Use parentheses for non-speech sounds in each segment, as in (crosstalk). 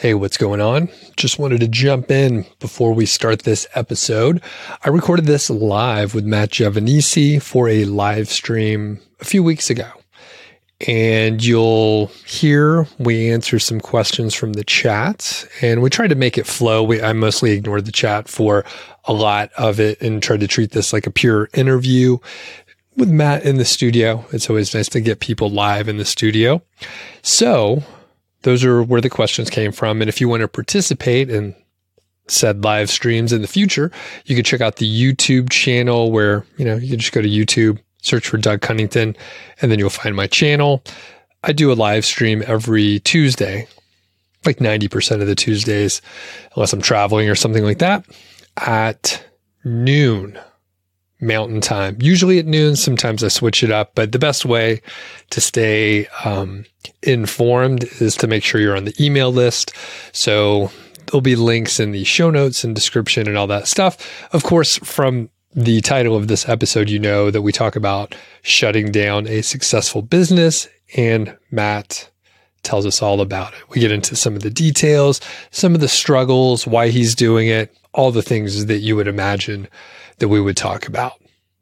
Hey, what's going on? Just wanted to jump in before we start this episode. I recorded this live with Matt Giovanisci for a live stream a few weeks ago. And you'll hear we answer some questions from the chat and we tried to make it flow. We, I mostly ignored the chat for a lot of it and tried to treat this like a pure interview with Matt in the studio. It's always nice to get people live in the studio. So those are where the questions came from. And if you want to participate in said live streams in the future, you can check out the YouTube channel where, you know, you can just go to YouTube, search for Doug Cunnington, and then you'll find my channel. I do a live stream every Tuesday, like 90% of the Tuesdays, unless I'm traveling or something like that, at noon mountain time, usually at noon. Sometimes I switch it up, but the best way to stay um, informed is to make sure you're on the email list. So there'll be links in the show notes and description and all that stuff. Of course, from the title of this episode, you know that we talk about shutting down a successful business, and Matt tells us all about it. We get into some of the details, some of the struggles, why he's doing it, all the things that you would imagine that we would talk about.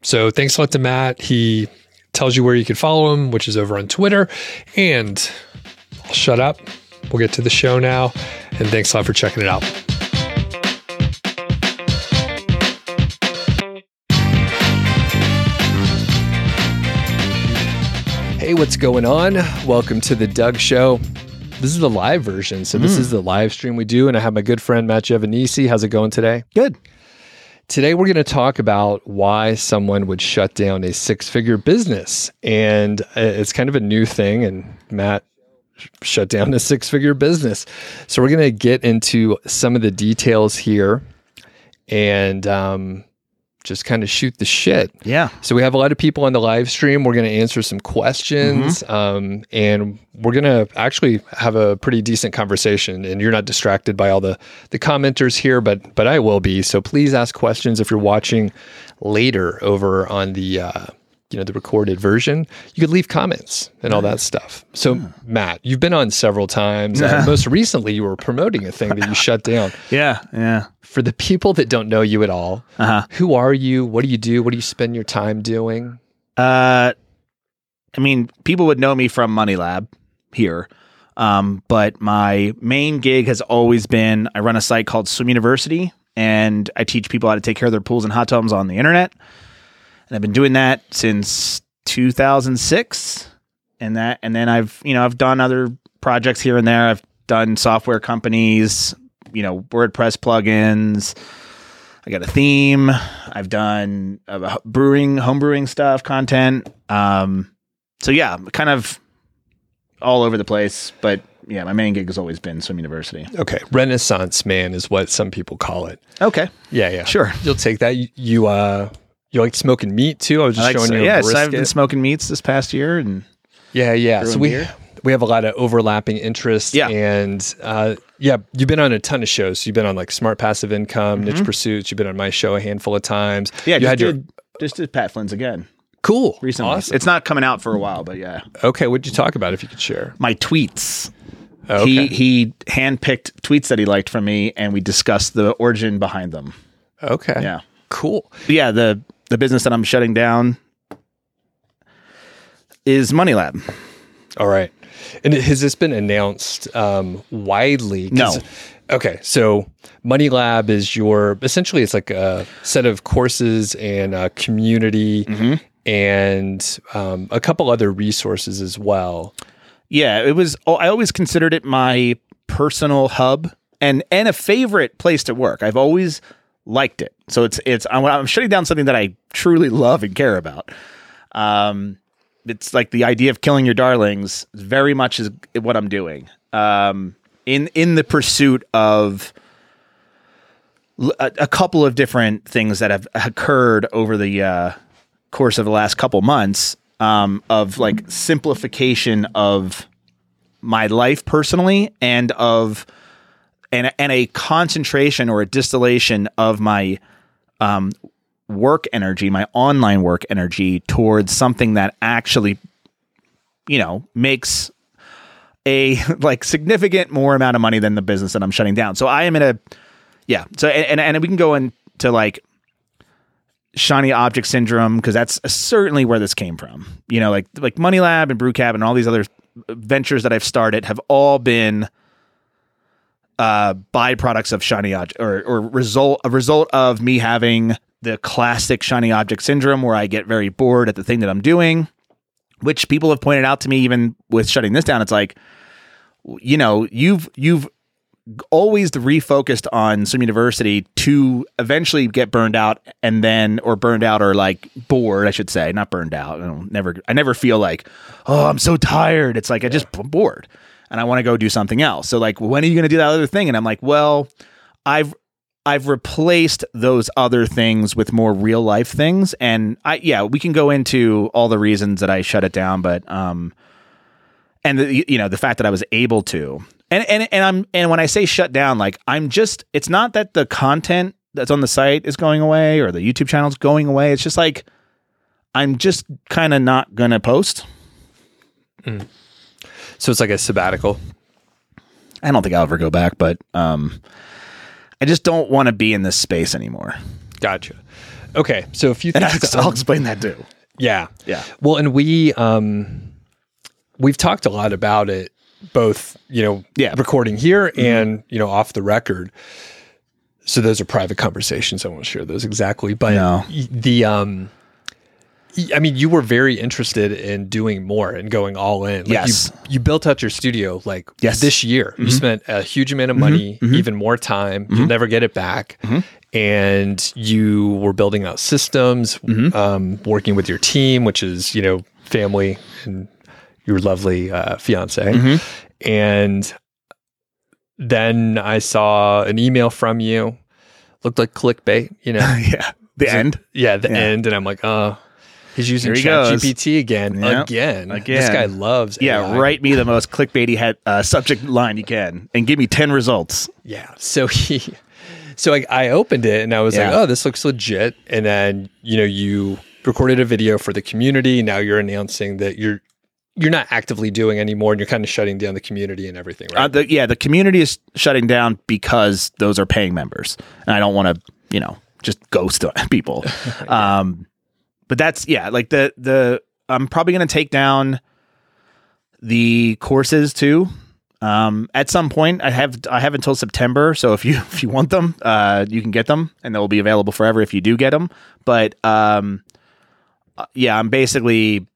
So thanks a lot to Matt. He tells you where you can follow him, which is over on Twitter. And I'll shut up. We'll get to the show now. And thanks a lot for checking it out. Hey, what's going on? Welcome to the Doug Show. This is the live version. So, this mm. is the live stream we do. And I have my good friend Matt Giovanisci. How's it going today? Good. Today, we're going to talk about why someone would shut down a six figure business. And uh, it's kind of a new thing. And Matt shut down a six figure business. So, we're going to get into some of the details here. And um, just kind of shoot the shit. Yeah. So we have a lot of people on the live stream. We're going to answer some questions, mm-hmm. um, and we're going to actually have a pretty decent conversation. And you're not distracted by all the the commenters here, but but I will be. So please ask questions if you're watching later over on the. Uh, you know the recorded version you could leave comments and all that stuff so yeah. matt you've been on several times uh, most recently you were promoting a thing that you shut down (laughs) yeah yeah for the people that don't know you at all, uh-huh. who are you? What do you do? What do you spend your time doing? Uh, I mean, people would know me from Money Lab here. Um, but my main gig has always been I run a site called Swim University and I teach people how to take care of their pools and hot tubs on the internet. And I've been doing that since 2006. And that, and then I've, you know, I've done other projects here and there. I've done software companies, you know WordPress plugins. I got a theme. I've done uh, brewing, home brewing stuff, content. Um, so yeah, kind of all over the place. But yeah, my main gig has always been swim university. Okay, Renaissance man is what some people call it. Okay, yeah, yeah, sure. You'll take that. You, you uh, you like smoking meat too? I was just I like showing so, you. Yes, I've been smoking meats this past year, and yeah, yeah. So we we have a lot of overlapping interests. Yeah. And uh, yeah, you've been on a ton of shows. You've been on like Smart Passive Income, mm-hmm. Niche Pursuits. You've been on my show a handful of times. Yeah, you just, had did, your, just did Pat Flynn's again. Cool. Recently. Awesome. It's not coming out for a while, but yeah. Okay. What did you talk about if you could share? My tweets. Oh, okay. He he handpicked tweets that he liked from me and we discussed the origin behind them. Okay. Yeah. Cool. But yeah, the the business that I'm shutting down is Money Lab. All right. And has this been announced um, widely? No. Okay, so Money Lab is your essentially it's like a set of courses and a community mm-hmm. and um, a couple other resources as well. Yeah, it was. Oh, I always considered it my personal hub and and a favorite place to work. I've always liked it. So it's it's I'm, I'm shutting down something that I truly (laughs) love and care about. Um, it's like the idea of killing your darlings very much is what I'm doing. Um, in in the pursuit of a, a, couple of different things that have occurred over the uh, course of the last couple months um, of like simplification of my life personally and of and and a concentration or a distillation of my um, work energy, my online work energy towards something that actually, you know, makes a (laughs) like significant more amount of money than the business that I'm shutting down. So I am in a yeah. So and and, and we can go into like shiny object syndrome because that's certainly where this came from. You know, like like Money Lab and Brew Cab and all these other ventures that I've started have all been uh byproducts of shiny object or or result a result of me having the classic shiny object syndrome where I get very bored at the thing that I'm doing, which people have pointed out to me even with shutting this down. It's like, you know, you've you've always refocused on Swim University to eventually get burned out and then or burned out or like bored, I should say, not burned out. I don't never I never feel like, oh, I'm so tired. It's like I just I'm bored and I want to go do something else. So like when are you going to do that other thing? And I'm like, well, I've I've replaced those other things with more real life things. And I, yeah, we can go into all the reasons that I shut it down, but, um, and the, you know, the fact that I was able to, and, and, and I'm, and when I say shut down, like I'm just, it's not that the content that's on the site is going away or the YouTube channel is going away. It's just like, I'm just kind of not going to post. Mm. So it's like a sabbatical. I don't think I'll ever go back, but, um, I just don't want to be in this space anymore. Gotcha. Okay, so if you think I'll, I'll explain that too. Yeah, yeah. Well, and we um, we've talked a lot about it, both you know, yeah. recording here mm-hmm. and you know off the record. So those are private conversations. I won't share those exactly, but no. the um, I mean, you were very interested in doing more and going all in. Like yes. You, you, built out your studio like yes. this year. Mm-hmm. You spent a huge amount of money, mm-hmm. mm-hmm. even more time. You'll mm-hmm. never get it back. Mm-hmm. And you were building out systems, mm-hmm. um, working with your team, which is, you know, family and your lovely uh, fiance. And then I saw an email from you. Looked like clickbait, you know? (laughs) yeah. The end. yeah, the yeah. end. And I'm like, oh, He's using he ChatGPT again, yep. again. Again. This guy loves. Yeah, AI. write me the most clickbaity head, uh, subject line you can, and give me ten results. Yeah. So he, so I, I opened it and I was yeah. like, oh, this looks legit. And then you know you recorded a video for the community. Now you're announcing that you're you're not actively doing anymore, and you're kind of shutting down the community and everything, right? Uh, the, yeah, the community is shutting down because those are paying members, and I don't want to, you know, just ghost (laughs) people. yeah. (laughs) Um but that's yeah, like the the I'm probably gonna take down the courses too. Um, at some point, I have I have until September. So if you (laughs) if you want them, uh, you can get them, and they'll be available forever if you do get them. But um, uh, yeah, I'm basically,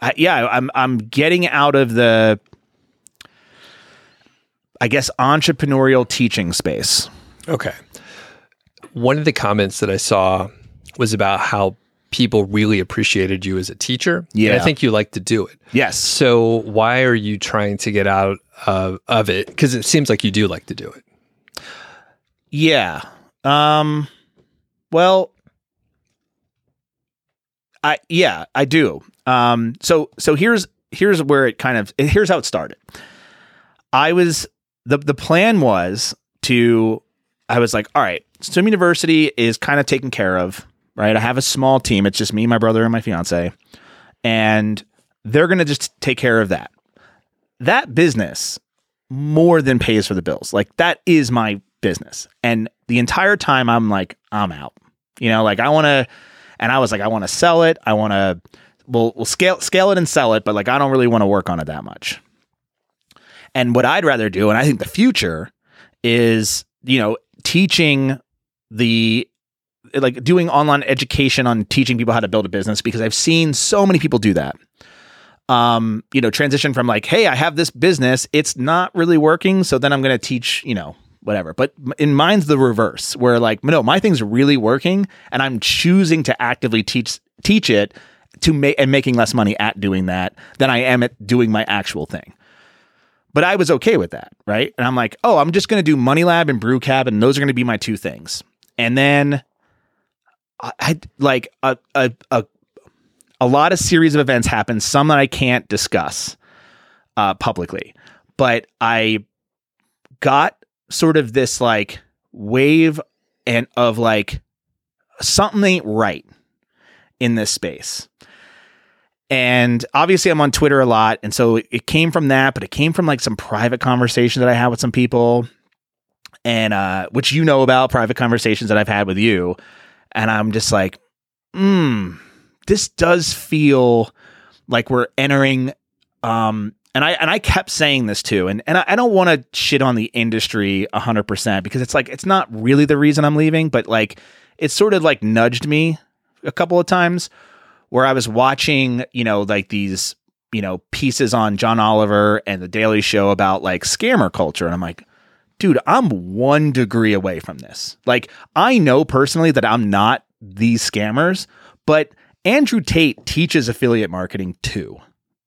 I, yeah, I'm I'm getting out of the, I guess, entrepreneurial teaching space. Okay. One of the comments that I saw was about how people really appreciated you as a teacher. Yeah. And I think you like to do it. Yes. So why are you trying to get out of, of it? Because it seems like you do like to do it. Yeah. Um, well, I, yeah, I do. Um, so, so here's, here's where it kind of, here's how it started. I was, the, the plan was to, I was like, all right, Swim University is kind of taken care of right? I have a small team. It's just me, my brother, and my fiance. And they're going to just take care of that. That business more than pays for the bills. Like that is my business. And the entire time I'm like, I'm out. You know, like I want to, and I was like, I want to sell it. I want to, we'll, we'll scale, scale it and sell it, but like I don't really want to work on it that much. And what I'd rather do, and I think the future is, you know, teaching the like doing online education on teaching people how to build a business because I've seen so many people do that. Um, you know, transition from like, hey, I have this business, it's not really working, so then I'm going to teach, you know, whatever. But in mine's the reverse, where like, no, my thing's really working, and I'm choosing to actively teach teach it to make and making less money at doing that than I am at doing my actual thing. But I was okay with that, right? And I'm like, oh, I'm just going to do Money Lab and Brew Cab, and those are going to be my two things. And then I like a, a a a lot of series of events happen. Some that I can't discuss uh, publicly, but I got sort of this like wave and of like something ain't right in this space. And obviously, I'm on Twitter a lot. And so it came from that, but it came from like some private conversation that I had with some people, and uh, which you know about private conversations that I've had with you. And I'm just like, hmm, this does feel like we're entering. Um, and I and I kept saying this too, and and I, I don't want to shit on the industry hundred percent because it's like it's not really the reason I'm leaving, but like it sort of like nudged me a couple of times where I was watching, you know, like these, you know, pieces on John Oliver and the Daily Show about like scammer culture. And I'm like, dude, I'm one degree away from this. Like, I know personally that I'm not these scammers, but Andrew Tate teaches affiliate marketing too.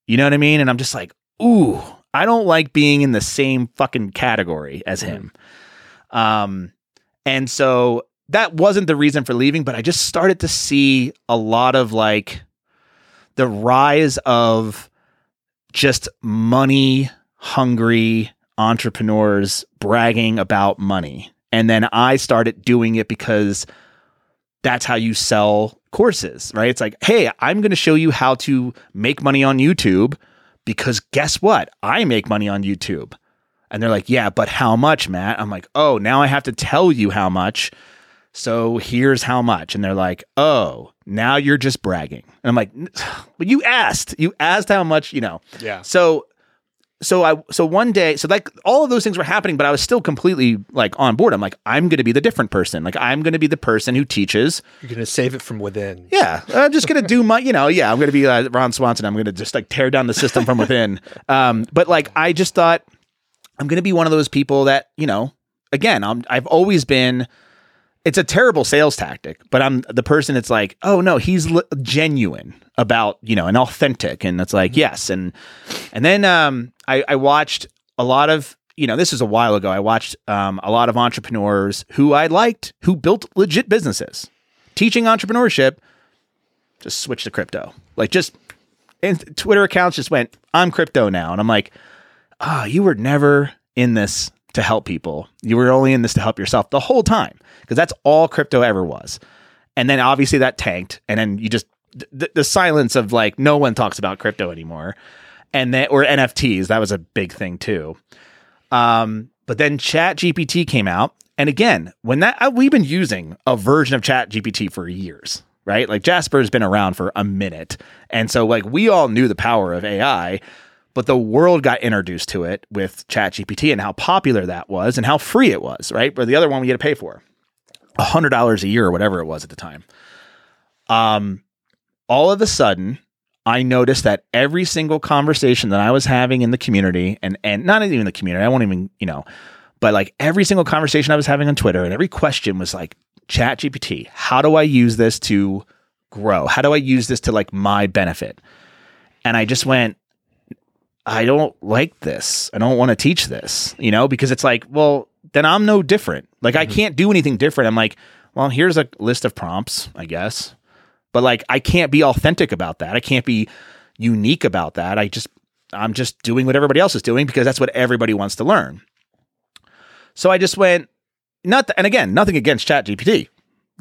You know what I mean? And I'm just like, ooh, I don't like being in the same fucking category as him. Um, and so that wasn't the reason for leaving, but I just started to see a lot of like the rise of just money hungry entrepreneurs bragging about money. And then I started doing it because that's how you sell courses, right? It's like, hey, I'm going to show you how to make money on YouTube because guess what? I make money on YouTube. And they're like, yeah, but how much, Matt? I'm like, oh, now I have to tell you how much so here's how much. And they're like, oh, now you're just bragging. And I'm like, (sighs) but you asked, you asked how much, you know. Yeah. So so I so one day, so like all of those things were happening, but I was still completely like on board. I'm like, I'm gonna be the different person. Like I'm gonna be the person who teaches. You're gonna save it from within. Yeah. I'm just gonna do my, (laughs) you know, yeah, I'm gonna be uh, Ron Swanson. I'm gonna just like tear down the system from within. (laughs) Um, but like I just thought I'm gonna be one of those people that, you know, again, I'm I've always been it's a terrible sales tactic, but I'm the person that's like, oh no, he's l- genuine about you know and authentic, and it's like mm-hmm. yes, and and then um, I, I watched a lot of you know this is a while ago. I watched um, a lot of entrepreneurs who I liked who built legit businesses, teaching entrepreneurship. Just switch to crypto, like just and Twitter accounts just went, I'm crypto now, and I'm like, ah, oh, you were never in this to help people. You were only in this to help yourself the whole time because that's all crypto ever was. And then obviously that tanked, and then you just the, the silence of like no one talks about crypto anymore, and then or NFTs that was a big thing too. Um, but then Chat GPT came out, and again, when that uh, we've been using a version of Chat GPT for years, right? Like Jasper's been around for a minute, and so like we all knew the power of AI but the world got introduced to it with ChatGPT and how popular that was and how free it was, right? Where the other one we had to pay for a hundred dollars a year or whatever it was at the time. Um, all of a sudden, I noticed that every single conversation that I was having in the community, and and not even the community, I won't even you know, but like every single conversation I was having on Twitter, and every question was like, Chat GPT, how do I use this to grow? How do I use this to like my benefit? And I just went, I don't like this. I don't want to teach this, you know, because it's like, well, then I'm no different. Like, mm-hmm. I can't do anything different. I'm like, well, here's a list of prompts, I guess. But like, I can't be authentic about that. I can't be unique about that. I just, I'm just doing what everybody else is doing because that's what everybody wants to learn. So I just went, not, th- and again, nothing against Chat GPT.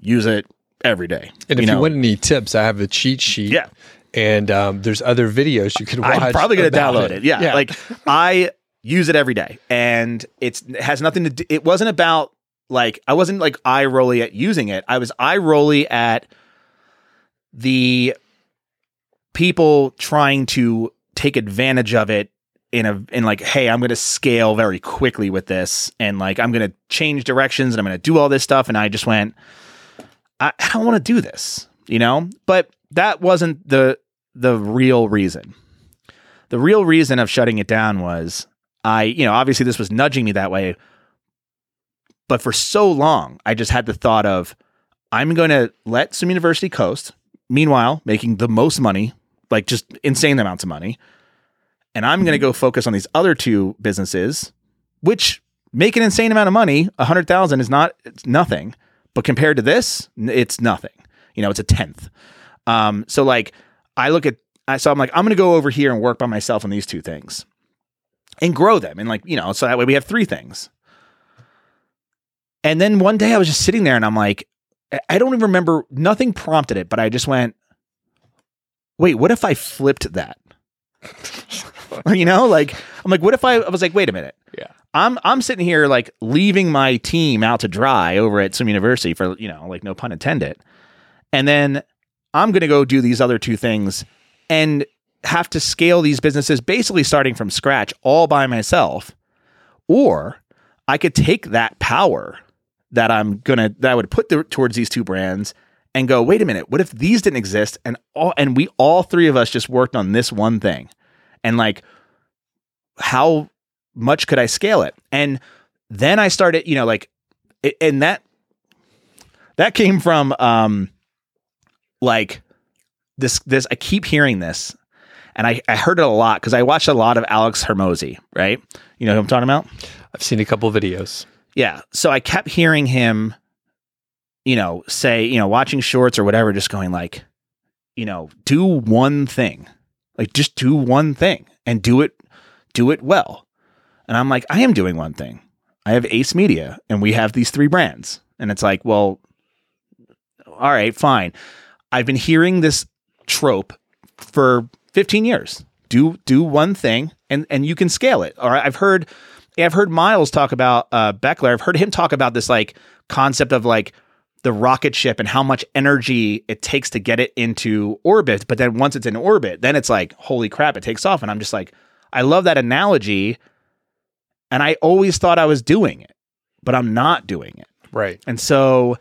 Use it every day. And if you, know? you want any tips, I have a cheat sheet. Yeah and um, there's other videos you can watch. I'm probably going to download it. it. Yeah. yeah. Like I use it every day and it's, it has nothing to do. It wasn't about like, I wasn't like eye rolly at using it. I was eye rolly at the people trying to take advantage of it in a in like hey i'm going to scale very quickly with this and like i'm going to change directions and i'm going to do all this stuff and i just went i, I don't want to do this you know but that wasn't the the real reason. The real reason of shutting it down was I, you know, obviously this was nudging me that way. But for so long, I just had the thought of I'm going to let Swim University coast, meanwhile, making the most money, like just insane amounts of money. And I'm going to go focus on these other two businesses, which make an insane amount of money. A hundred thousand is not, it's nothing. But compared to this, it's nothing. You know, it's a tenth. Um, so like I look at I so I'm like, I'm gonna go over here and work by myself on these two things and grow them. And like, you know, so that way we have three things. And then one day I was just sitting there and I'm like, I don't even remember, nothing prompted it, but I just went, wait, what if I flipped that? (laughs) you know, like I'm like, what if I, I was like, wait a minute. Yeah. I'm I'm sitting here like leaving my team out to dry over at Swim University for you know like no pun intended, and then I'm gonna go do these other two things and have to scale these businesses basically starting from scratch all by myself, or I could take that power that I'm gonna that I would put th- towards these two brands and go, wait a minute, what if these didn't exist and all and we all three of us just worked on this one thing, and like how much could I scale it? And then I started, you know, like, and that that came from um like this this I keep hearing this and I, I heard it a lot because I watched a lot of Alex Hormozi, right? You know who I'm talking about? I've seen a couple videos. Yeah. So I kept hearing him, you know, say, you know, watching shorts or whatever, just going like, you know, do one thing. Like just do one thing and do it do it well. And I'm like, I am doing one thing. I have Ace Media and we have these three brands. And it's like, well, all right, fine. I've been hearing this trope for 15 years. Do do one thing and and you can scale it. All right. I've heard I've heard Miles talk about uh Beckler. I've heard him talk about this like concept of like the rocket ship and how much energy it takes to get it into orbit. But then once it's in orbit, then it's like, holy crap, it takes off. And I'm just like, I love that analogy. And I always thought I was doing it, but I'm not doing it. Right. And so,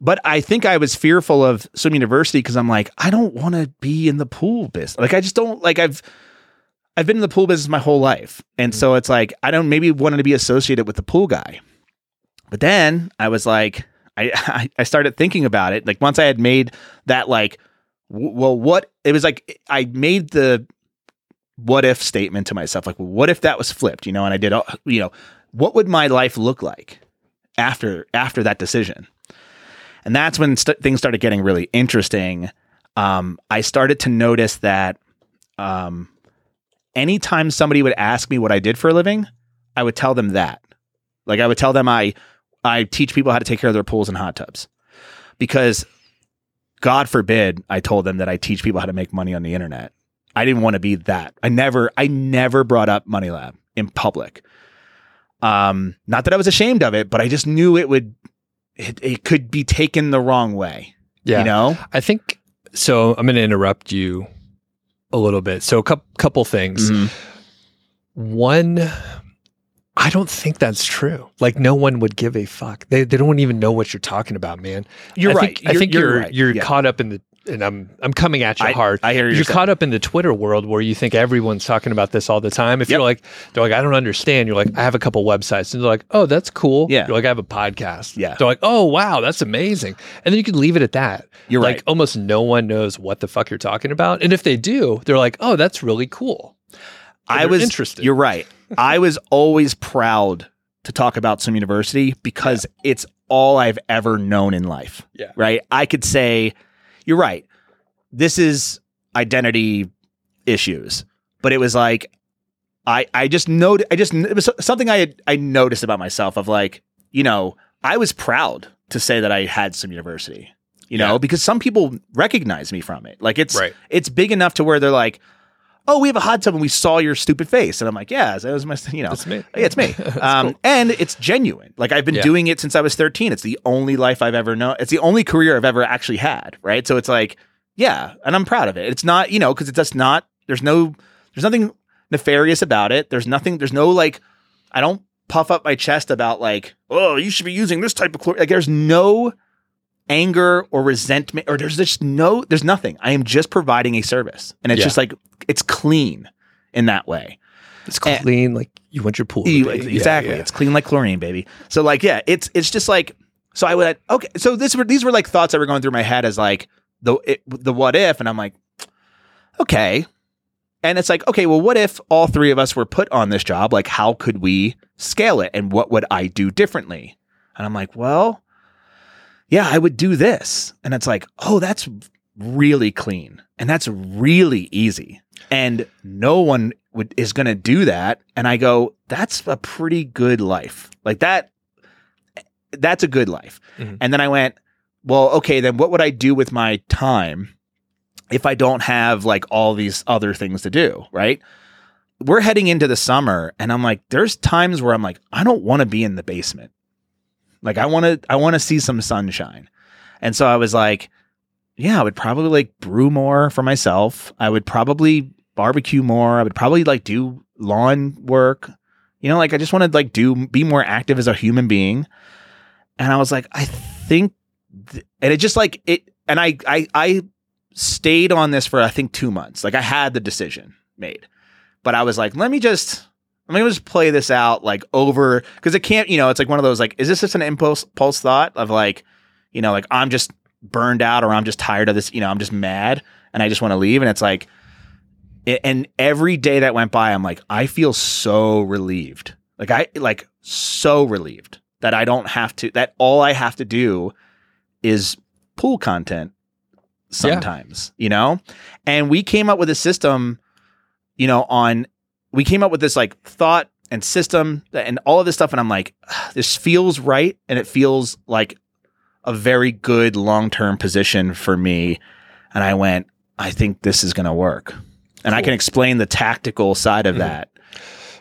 but I think I was fearful of swim university because I'm like, I don't want to be in the pool business. Like, I just don't like I've I've been in the pool business my whole life, and mm. so it's like I don't maybe wanted to be associated with the pool guy. But then I was like, (laughs) I I started thinking about it. Like once I had made that like, w- well, what it was like, I made the what if statement to myself, like, well, what if that was flipped, you know? And I did, all- you know, what would my life look like after after that decision? And that's when st- things started getting really interesting. Um, I started to notice that um, anytime somebody would ask me what I did for a living, I would tell them that. Like I would tell them I I teach people how to take care of their pools and hot tubs. Because God forbid I told them that I teach people how to make money on the internet. I didn't want to be that. I never I never brought up Money Lab in public. Um not that I was ashamed of it, but I just knew it would it, it could be taken the wrong way. Yeah. You know? I think so. I'm going to interrupt you a little bit. So, a cou- couple things. Mm-hmm. One, I don't think that's true. Like, no one would give a fuck. They, they don't even know what you're talking about, man. You're I right. Think, I think you're you're, right. Yeah. caught up in the, and I'm I'm coming at you I- hard. I hear you're you're saying. caught up in the Twitter world where you think everyone's talking about this all the time. If Yep. you're like, they're like, I don't understand. You're like, I have a couple websites, and they're like, oh, that's cool. Yeah. You're like, I have a podcast. Yeah. They're like, oh, wow, that's amazing. And then you can leave it at that. You're like right. almost no one knows what the fuck you're talking about, and if they do, they're like, oh, that's really cool. I was interested. You're right. I was always proud to talk about Swim University because it's all I've ever known in life. Yeah. Right. I could say, you're right. This is identity issues, but it was like, I I just know I just it was something I had, I noticed about myself of like you know I was proud to say that I had Swim University you know because some people recognize me from it like it's Right. it's big enough to where they're like oh we have a hot tub and we saw your stupid face and I'm like yeah that was my you know That's me. yeah, it's me. (laughs) um, cool. And it's genuine. Like I've been Yeah. doing it since I was 13. It's the only life I've ever known. It's the only career I've ever actually had. Right. So it's like, yeah. And I'm proud of it. It's not, you know, because it's just not, there's no, there's nothing nefarious about it. There's nothing, there's no like, I don't puff up my chest about like, oh, you should be using this type of chlorine. Like there's no anger or resentment or there's just no, there's nothing. I am just providing a service. And it's Yeah. just like, it's clean in that way. It's clean. like you want your pool. You- be. Yeah, exactly. yeah. It's clean like chlorine, baby. So like, yeah, it's it's just like. So I would okay. So this were these were like thoughts that were going through my head as like the it, the what if, and I'm like, okay, and it's like okay, well, what if all three of us were put on this job? Like, how could we scale it, and what would I do differently? And I'm like, well, yeah, I would do this, and it's like, oh, that's really clean, and that's really easy, and no one would is going to do that. And I go, that's a pretty good life, like that. That's a good life. Mhm. And then I went, well, okay, then what would I do with my time if I don't have like all these other things to do, right? We're heading into the summer and I'm like there's times where I'm like I don't want to be in the basement. Like I want to I want to see some sunshine. And so I was like yeah, I would probably like brew more for myself. I would probably barbecue more. I would probably like do lawn work. You know, like I just want to like do be more active as a human being. And I was like, I think, th- and it just like it, and I I I stayed on this for I think two months. Like I had the decision made, but I was like, let me just let me just play this out like over because it can't. You know, it's like one of those like, is this just an impulse pulse thought of like, you know, like I'm just burned out or I'm just tired of this. You know, I'm just mad and I just want to leave. And it's like, it, and every day that went by, I'm like, I feel so relieved. Like I like so relieved that I don't have to. That all I have to do is pull content sometimes, you know? And we came up with a system, you know, on we came up with this like thought and system and all of this stuff and I'm like "Ah, this feels right and it feels like a very good long-term position for me and I went I think this is going to work. And I can explain the tactical side of Mhm. that.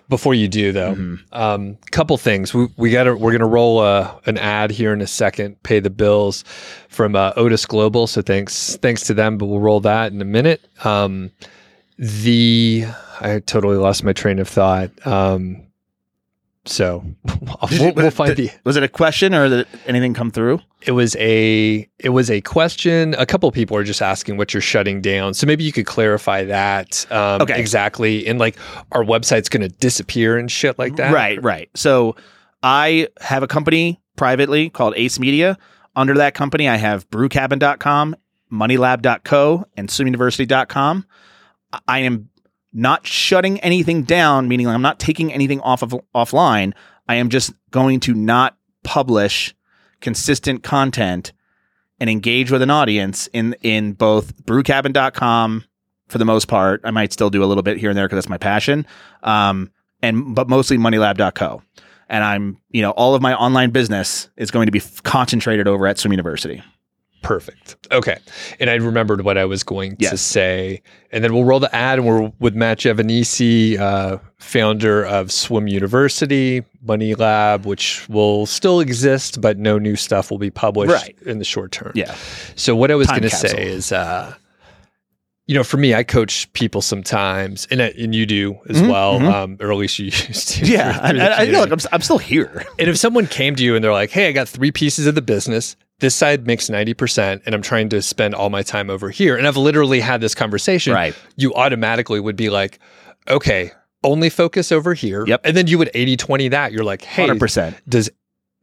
Before you do though, Mhm. um, couple things. We we got to we're gonna roll uh, an ad here in a second. Pay the bills from uh, Odys Global. So thanks thanks to them. But we'll roll that in a minute. Um, the I totally lost my train of thought. Um, so (laughs) we'll, we'll find the. Was it a question or did anything come through? It was a it was a question. A couple of people are just asking what you're shutting down. So maybe you could clarify that um, Okay. exactly. And like our website's going to disappear and shit like that. Right, right. So I have a company privately called Ace Media. Under that company, I have brewcabin.com, moneylab.co, and swimuniversity.com. I- I am not shutting anything down, meaning I'm not taking anything off of offline. I am just going to not publish consistent content and engage with an audience in in both brewcabin.com for the most part. I might still do a little bit here and there because that's my passion. Um, and but mostly moneylab.co. And I'm, you know, all of my online business is going to be f- concentrated over at Swim University. Perfect. Okay. And I remembered what I was going to say. And then we'll roll the ad and we're with Matt Giovanisci, uh, founder of Swim University, Money Lab, which will still exist, but no new stuff will be published Right. in the short term. Yeah. So what I was going to say is, uh, you know, for me, I coach people sometimes, and and you do as Mhm, well, mhm. um, or at least you (laughs) used to. Yeah. through- (laughs) I, through I, I feel community. like I'm, I'm still here. And if someone came to you and they're like, "Hey, I got three pieces of the business. This side makes ninety percent, and I'm trying to spend all my time over here," and I've literally had this conversation, Right. you automatically would be like, "Okay, only focus over here." Yep. And then you would 80-20 that. You're like, "Hey, 100%. does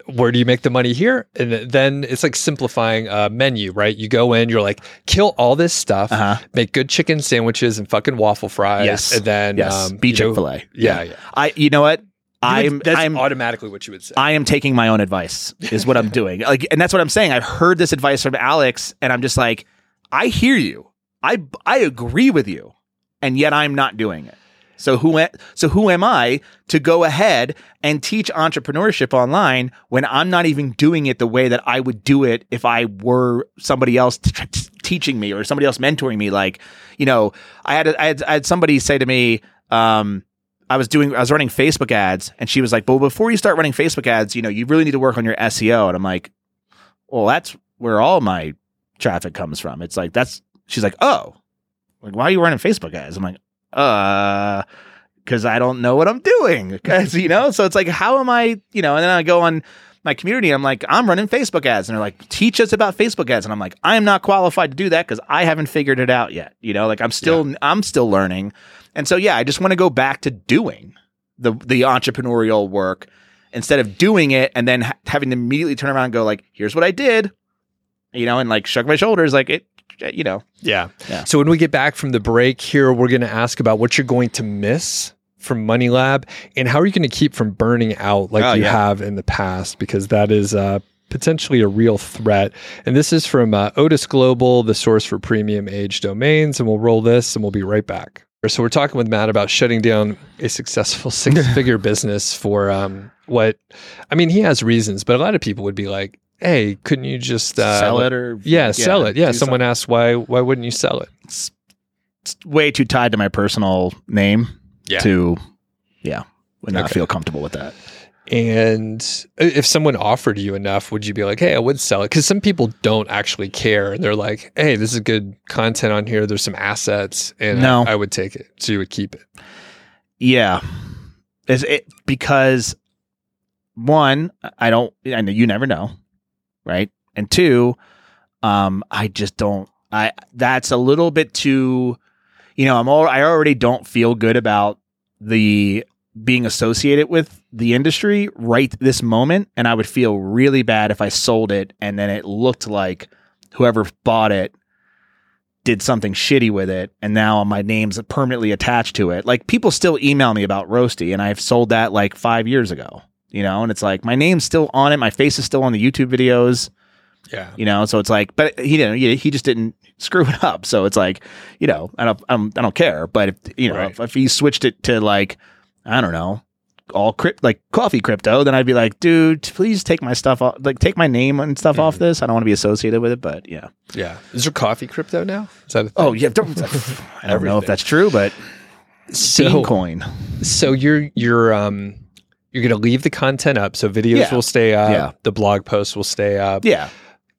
where do you make the money here?" And then it's like simplifying a menu, right? You go in, you're like, "Kill all this stuff, Uh huh. make good chicken sandwiches and fucking waffle fries, Yes. and then Yes. um, Be Chick fil A. Yeah, yeah. I, you know what? I'm, would- that's I'm, automatically what you would say. I am taking my own advice is what I'm (laughs) doing. Like, and that's what I'm saying. I've heard this advice from Alex, and I'm just like, I hear you. I I agree with you, and yet I'm not doing it. So who am, so who am I to go ahead and teach entrepreneurship online when I'm not even doing it the way that I would do it if I were somebody else t- t- teaching me or somebody else mentoring me? Like, you know, I had I had, I had somebody say to me, um, I was doing I was running Facebook ads and she was like, "Well, before you start running Facebook ads, you know, you really need to work on your SEO." And I'm like, "Well, that's where all my traffic comes from." It's like that's she's like, "Oh. Like why are you running Facebook ads?" I'm like, "Uh, cuz I don't know what I'm doing." Cuz (laughs) you know, so it's like how am I, you know, and then I go on my community, I'm like, I'm running Facebook ads. And they're like, teach us about Facebook ads. And I'm like, I am not qualified to do that because I haven't figured it out yet. You know, like I'm still I'm still learning. And so yeah, I just want to go back to doing the the entrepreneurial work instead of doing it and then ha- having to immediately turn around and go like, here's what I did, you know, and like shrug my shoulders like it, you know. Yeah. Yeah. So when we get back from the break here, we're going to ask about what you're going to miss from Money Lab and how are you going to keep from burning out like Oh, you yeah. have in the past because that is uh, potentially a real threat. And this is from uh, Odys Global, the source for premium age domains. And we'll roll this and we'll be right back. So we're talking with Matt about shutting down a successful (laughs) six-figure business for um, what I mean. He has reasons, but a lot of people would be like, hey, couldn't you just uh, Sell it or Yeah, sell it. Yeah, someone asked why why wouldn't you sell it? it's way too tied to my personal name Yeah. to yeah would not Okay. feel comfortable with that And if someone offered you enough, would you be like, hey, I would sell it? Because some people don't actually care. And they're like, hey, this is good content on here. There's some assets. And No. I, I would take it. So you would keep it. yeah is it because one i don't i know you never know right and two um i just don't i that's a little bit too you know i'm all i already don't feel good about the being associated with the industry right this moment and i would feel really bad if i sold it and then it looked like whoever bought it did something shitty with it and now my name's permanently attached to it. Like people still email me about roasty and i've sold that like five years ago you know? And it's like my name's still on it. My face is still on the youtube videos. Yeah. you know so it's like but he didn't he, just didn't (laughs) screw it up. So it's like you know i don't I'm, i don't care. But if you know Right. if, if he switched it to like i don't know all crypt like coffee crypto then i'd be like dude please take my stuff off like take my name and stuff off Mm-hmm. this i don't want to be associated with it but yeah Yeah. Is there coffee crypto now? Is that oh yeah don't, i (laughs) don't know if that's true but so, Beancoin. so you're, you're, um, you're going to leave the content up. So videos Yeah. will stay up. Yeah. The blog posts will stay up. yeah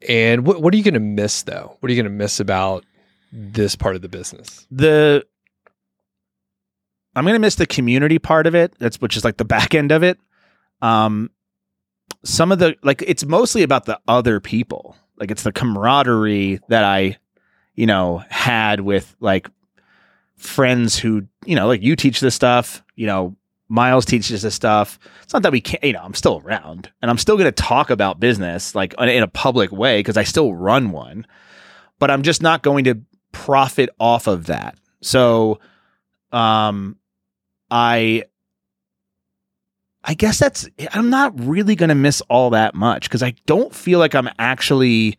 And what, what are you going to miss though? What are you going to miss about this part of the business? the I'm gonna miss the community part of it. That's which is like the back end of it. Um, some of the like it's mostly about the other people. Like it's the camaraderie that I, you know, had with like friends who you know, like you teach this stuff. You know, Miles teaches this stuff. It's not that we can't. You know, I'm still around and I'm still gonna talk about business like in a public way because I still run one. But I'm just not going to profit off of that. So um I I guess that's I'm not really going to miss all that much cuz I don't feel like I'm actually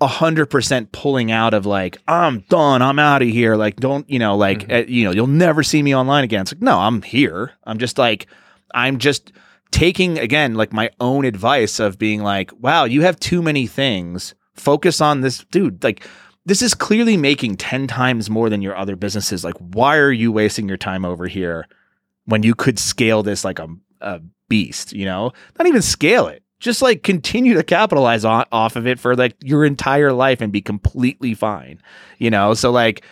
100% pulling out of like I'm done, I'm out of here, like don't, you know, like Mhm. uh, you know, you'll never see me online again. It's like no, I'm here. I'm just like I'm just taking again like my own advice of being like, wow, you have too many things. Focus on this dude. Like this is clearly making 10 times more than your other businesses. Like why are you wasting your time over here when you could scale this like a, a beast, you know? Not even scale it. Just like continue to capitalize on, off of it for like your entire life and be completely fine, you know? So like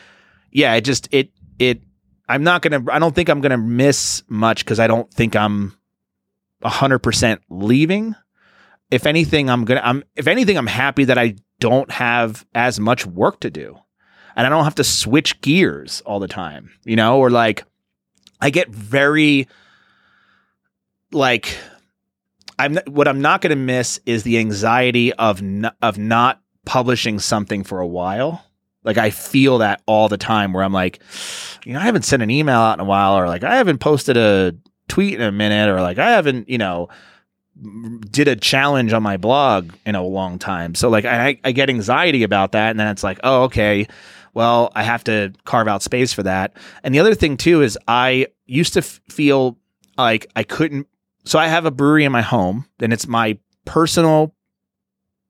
yeah, it just it it I'm not going to I don't think I'm going to miss much cuz I don't think I'm 100% leaving. If anything, I'm to I'm if anything I'm happy that I don't have as much work to do. And I don't have to switch gears all the time, you know, or like I get very like I'm what I'm not going to miss is the anxiety of n- of not publishing something for a while. Like I feel that all the time where I'm like, you know, I haven't sent an email out in a while, or like I haven't posted a tweet in a minute, or like I haven't, you know, did a challenge on my blog in a long time. So like I, I get anxiety about that, and then it's like, oh, okay, well, I have to carve out space for that. And the other thing too is I used to f- feel like I couldn't. So I have a brewery in my home, and it's my personal,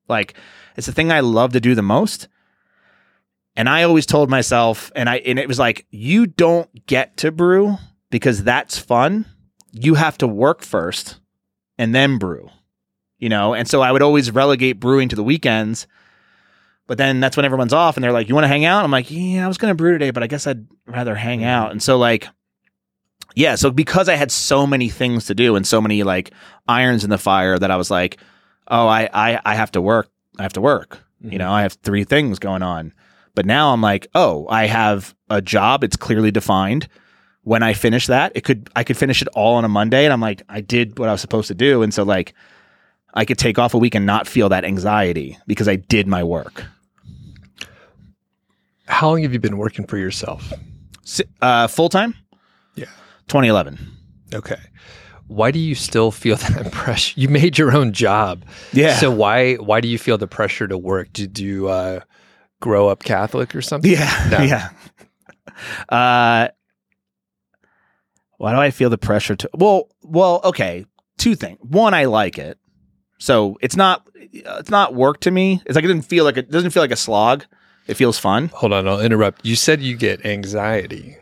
like, it's the thing I love to do the most. And I always told myself, and I and it was like, you don't get to brew because that's fun. You have to work first and then brew. You know, and so I would always relegate brewing to the weekends. But then that's when everyone's off and they're like, You want to hang out? I'm like, Yeah, I was gonna brew today, but I guess I'd rather hang mm-hmm. out. And so like yeah, so because I had so many things to do and so many like irons in the fire that I was like, Oh, I I, I have to work. I have to work. You know, mm-hmm. I have three things going on. But now I'm like, oh, I have a job. It's clearly defined. When I finish that, it could I could finish it all on a Monday, and I'm like, I did what I was supposed to do, and so like, I could take off a week and not feel that anxiety because I did my work. How long have you been working for yourself? Uh, Full time, Yeah. 2011. Okay. Why do you still feel (laughs) that pressure? You made your own job. Yeah. So why why do you feel the pressure to work? Did you uh, grow up Catholic or something? Yeah. No. (laughs) Yeah. Uh, why do I feel the pressure to? Well, well, okay. Two things. One, I like it. So it's not it's not work to me. It's like it doesn't feel like it doesn't feel like a slog. It feels fun. Hold on, I'll interrupt. You said you get anxiety.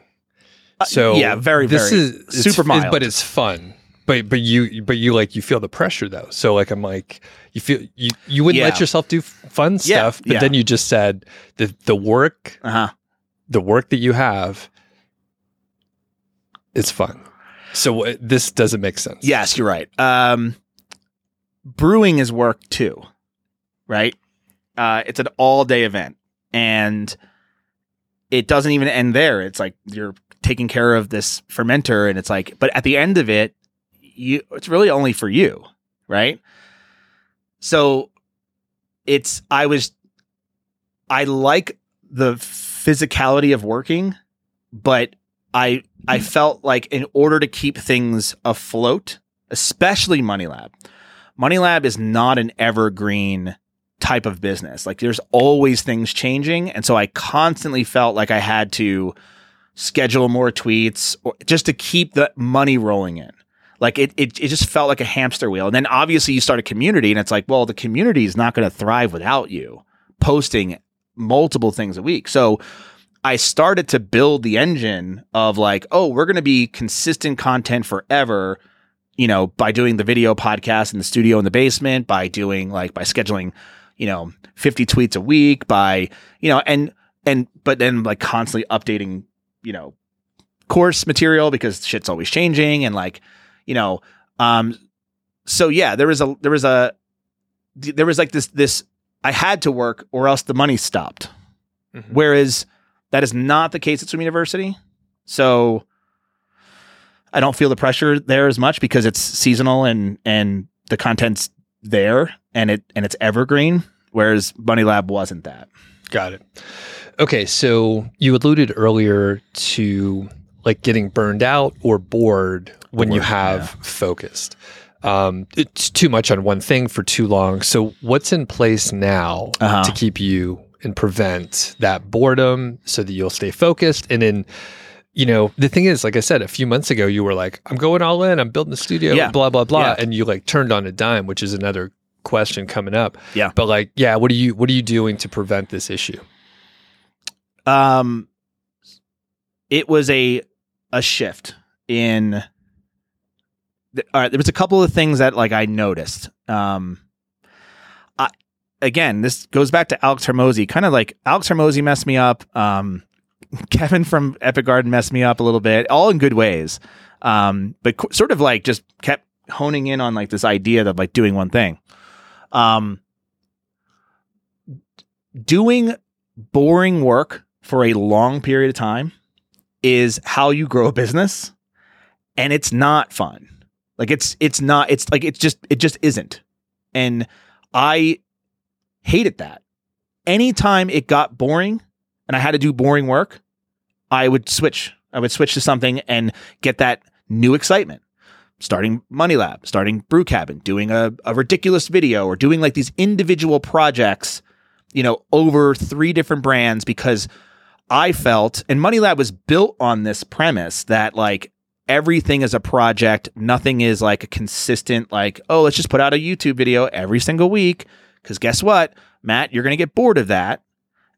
So Uh, yeah, very this very is super mild. but it's fun. But but you but you like you feel the pressure though. So like I'm like you feel you you wouldn't let yourself do fun Yeah, stuff. But yeah. then you just said the the work uh huh. the work that you have is fun. So uh, this doesn't make sense. Yes, you're right. Um, brewing is work too, right? Uh, it's an all day event, and it doesn't even end there. It's like you're taking care of this fermenter, and it's like, but at the end of it, you it's really only for you, right? So it's I was I like the physicality of working, but I I felt like in order to keep things afloat, especially Money Lab, Money Lab is not an evergreen type of business. Like there's always things changing, and so I constantly felt like I had to schedule more tweets or just to keep the money rolling in. Like it, it, it just felt like a hamster wheel. And then obviously you start a community, and it's like, well, the community is not going to thrive without you posting multiple things a week. So I started to build the engine of like, oh, we're going to be consistent content forever, you know, by doing the video podcast in the studio in the basement, by doing like, by scheduling, you know, 50 tweets a week, by, you know, and, and, but then like constantly updating, you know, course material because shit's always changing and like, you know, um, so yeah, there was a, there was a, there was like this, this, I had to work or else the money stopped. Mhm. Whereas that is not the case at Swim University. So I don't feel the pressure there as much because it's seasonal and and the content's there and it and it's evergreen. Whereas Money Lab wasn't that. Got it. Okay, so you alluded earlier to like getting burned out or bored when you have yeah. focused. Um, it's too much on one thing for too long. So, what's in place now Uh-huh. to keep you and prevent that boredom so that you'll stay focused? And then, you know, the thing is, like I said, a few months ago, you were like, I'm going all in, I'm building a studio, Yeah. blah, blah, blah. Yeah. And you like turned on a dime, which is another question coming up. Yeah. But like, yeah, what are you what are you doing to prevent this issue? Um it was a a shift in all right, there was a couple of things that like I noticed. Um again, this goes back to Alex Hormozi. Kind of like Alex Hormozi messed me up. Um (laughs) Kevin from Epic Garden messed me up a little bit, all in good ways. Um but sort of like just kept honing in on like this idea of like doing one thing. Um doing boring work for a long period of time is how you grow a business and it's not fun like it's it's not it's like it's just it just isn't and i hated that. Anytime it got boring and i had to do boring work i would switch. I would switch to something and get that new excitement. Starting money lab starting brew cabin doing a, a ridiculous video or doing like these individual projects you know, over three different brands because I felt, and Money Lab was built on this premise that like everything is a project, nothing is like a consistent, like, oh, let's just put out a YouTube video every single week. Because guess what, Matt, you're going to get bored of that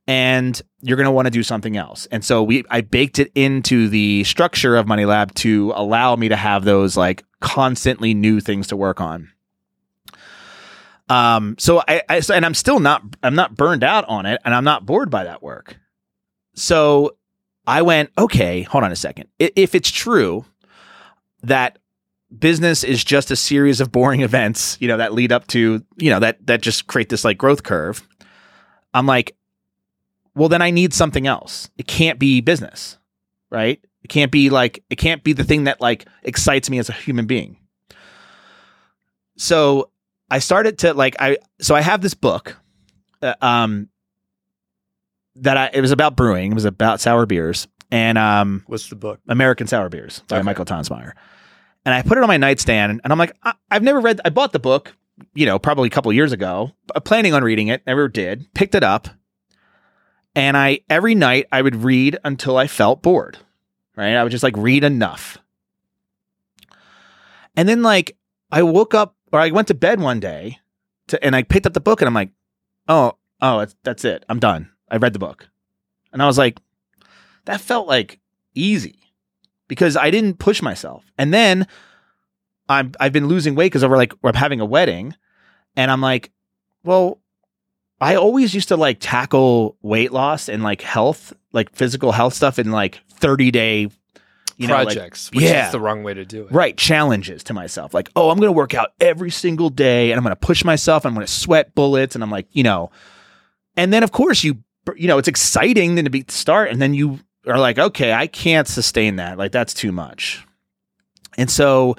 and you're going to want to do something else. And so we, I baked it into the structure of Money Lab to allow me to have those like constantly new things to work on. Um, so I, I so- and I'm still not I'm not burned out on it, and I'm not bored by that work. So I went, okay, hold on a second. If it's true that business is just a series of boring (laughs) events, you know, that lead up to, you know, that that just create this like growth curve, I'm like, well, then I need something else. It can't be business, right? It can't be like it can't be the thing that like excites me as a human being. So I started to like I so I have this book, uh, um, that I it was about brewing. It was about sour beers and um What's the book? American Sour Beers by Okay. Michael Tonsmeire. And I put it on my nightstand, and I'm like, I, I've never read. I bought the book, you know, probably a couple years ago, uh, planning on reading it. Never did. Picked it up, and I every night I would read until I felt bored. Right, I would just like read enough, and then like I woke up or I went to bed one day, to, and I picked up the book and I'm like, oh, oh, that's it. I'm done. I read the book. And I was like, that felt like easy because I didn't push myself. And then I'm, I've been losing weight because over like, I'm having a wedding and I'm like, well, I always used to like tackle weight loss and like health, like physical health stuff in like 30 day you know, like- projects, which yeah. is the wrong way to do it. right challenges to myself like oh i'm going to work out every single day and i'm going to push myself i'm going to sweat bullets and i'm like you know and then of course you you know it's exciting then to be start and then you are like okay i can't sustain that like that's too much and so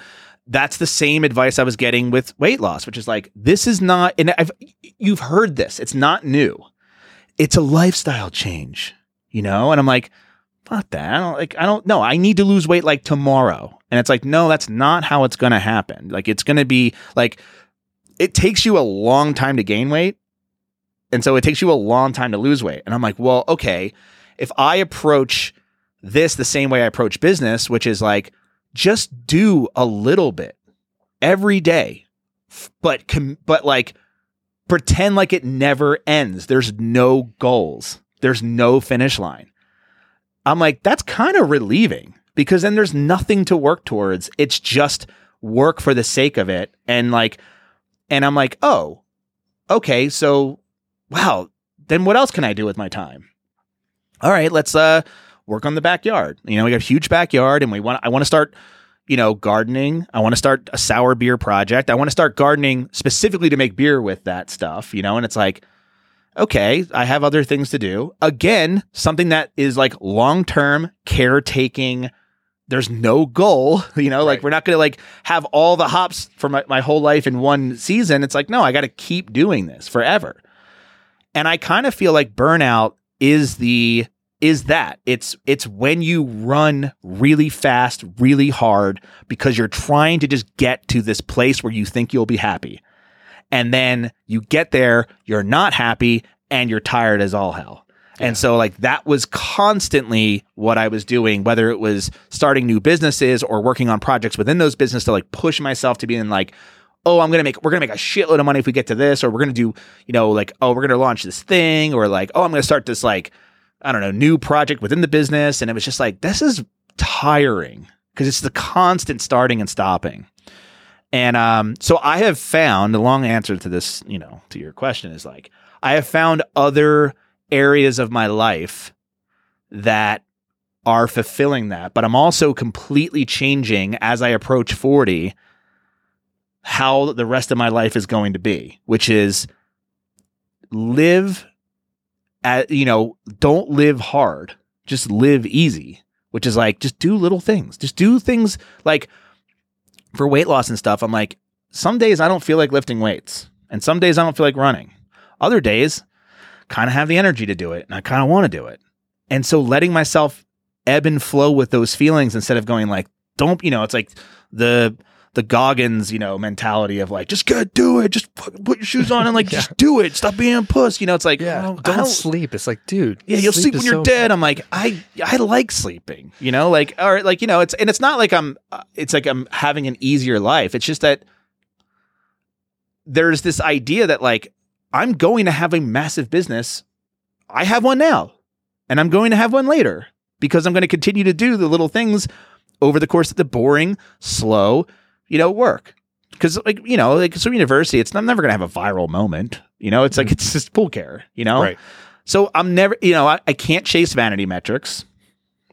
that's the same advice i was getting with weight loss which is like this is not and i've you've heard this it's not new it's a lifestyle change you know and i'm like fuck that. I don't like I don't know. I need to lose weight like tomorrow. And it's like, no, that's not how it's gonna happen. Like it's gonna be like it takes you a long time to gain weight. And so it takes you a long time to lose weight. And I'm like, well, okay, if I approach this the same way I approach business, which is like just do a little bit every day, but com- but like pretend like it never ends. There's no goals. There's no finish line. I'm like, that's kind of relieving because then there's nothing to work towards. It's just work for the sake of it. And like, and I'm like, oh, okay. So, wow. Then what else can I do with my time? All right, let's uh work on the backyard. You know, we got a huge backyard and we want I want to start, you know, gardening. I want to start a sour beer project. I want to start gardening specifically to make beer with that stuff, you know, and it's like okay, I have other things to do. Again, something that is like long term caretaking. There's no goal, (laughs) you know, like we're not going to like have all the hops for my, my whole life in one season. It's like, no, I got to keep doing this forever. And I kind of feel like burnout is the is that. It's it's when you run really fast, really hard because you're trying to just get to this place where you think you'll be happy. And then you get there, you're not happy, and you're tired as all hell. And so, like, that was constantly what I was doing, whether it was starting new businesses or working on projects within those businesses to like push myself to be in like, oh, I'm gonna make we're gonna make a shitload of money if we get to this, or we're gonna do, you know, like, oh, we're gonna launch this thing, or like, oh, I'm gonna start this like, I don't know, new project within the business. And it was just like, this is tiring because it's the constant starting and stopping. And um, so I have found the long answer to this, you know, to your question is like I have found other areas of my life that are fulfilling that, but I'm also completely changing as I approach 40 how the rest of my life is going to be, which is live at, you know, don't live hard, just live easy, which is like just do little things. Just do things like for weight loss and stuff, I'm like, some days I don't feel like lifting weights, and some days I don't feel like running. Other days, kind of have the energy to do it, and I kind of want to do it. And so letting myself ebb and flow with those feelings instead of going like, don't, you know, it's like the the Goggins, you know, mentality of like, just go do it, just put, put your shoes on and like, (laughs) Yeah. just do it, stop being a puss. You know, it's like, Yeah. I don't, sleep. It's like, dude. yeah, you'll sleep, is when you're so dead. I'm like, I I like sleeping, you know, like or like you know, it's and it's not like I'm, uh, it's like I'm having an easier life. It's just that there's this idea that like I'm going to have a massive business. I have one now, and I'm going to have one later because I'm going to continue to do the little things over the course of the boring, slow, you know, work. Because like you know, like so university, it's I'm never going to have a viral moment. You know, it's like mm-hmm. it's just pool care. You know, Right. so I'm never, you know, I, I can't chase vanity metrics.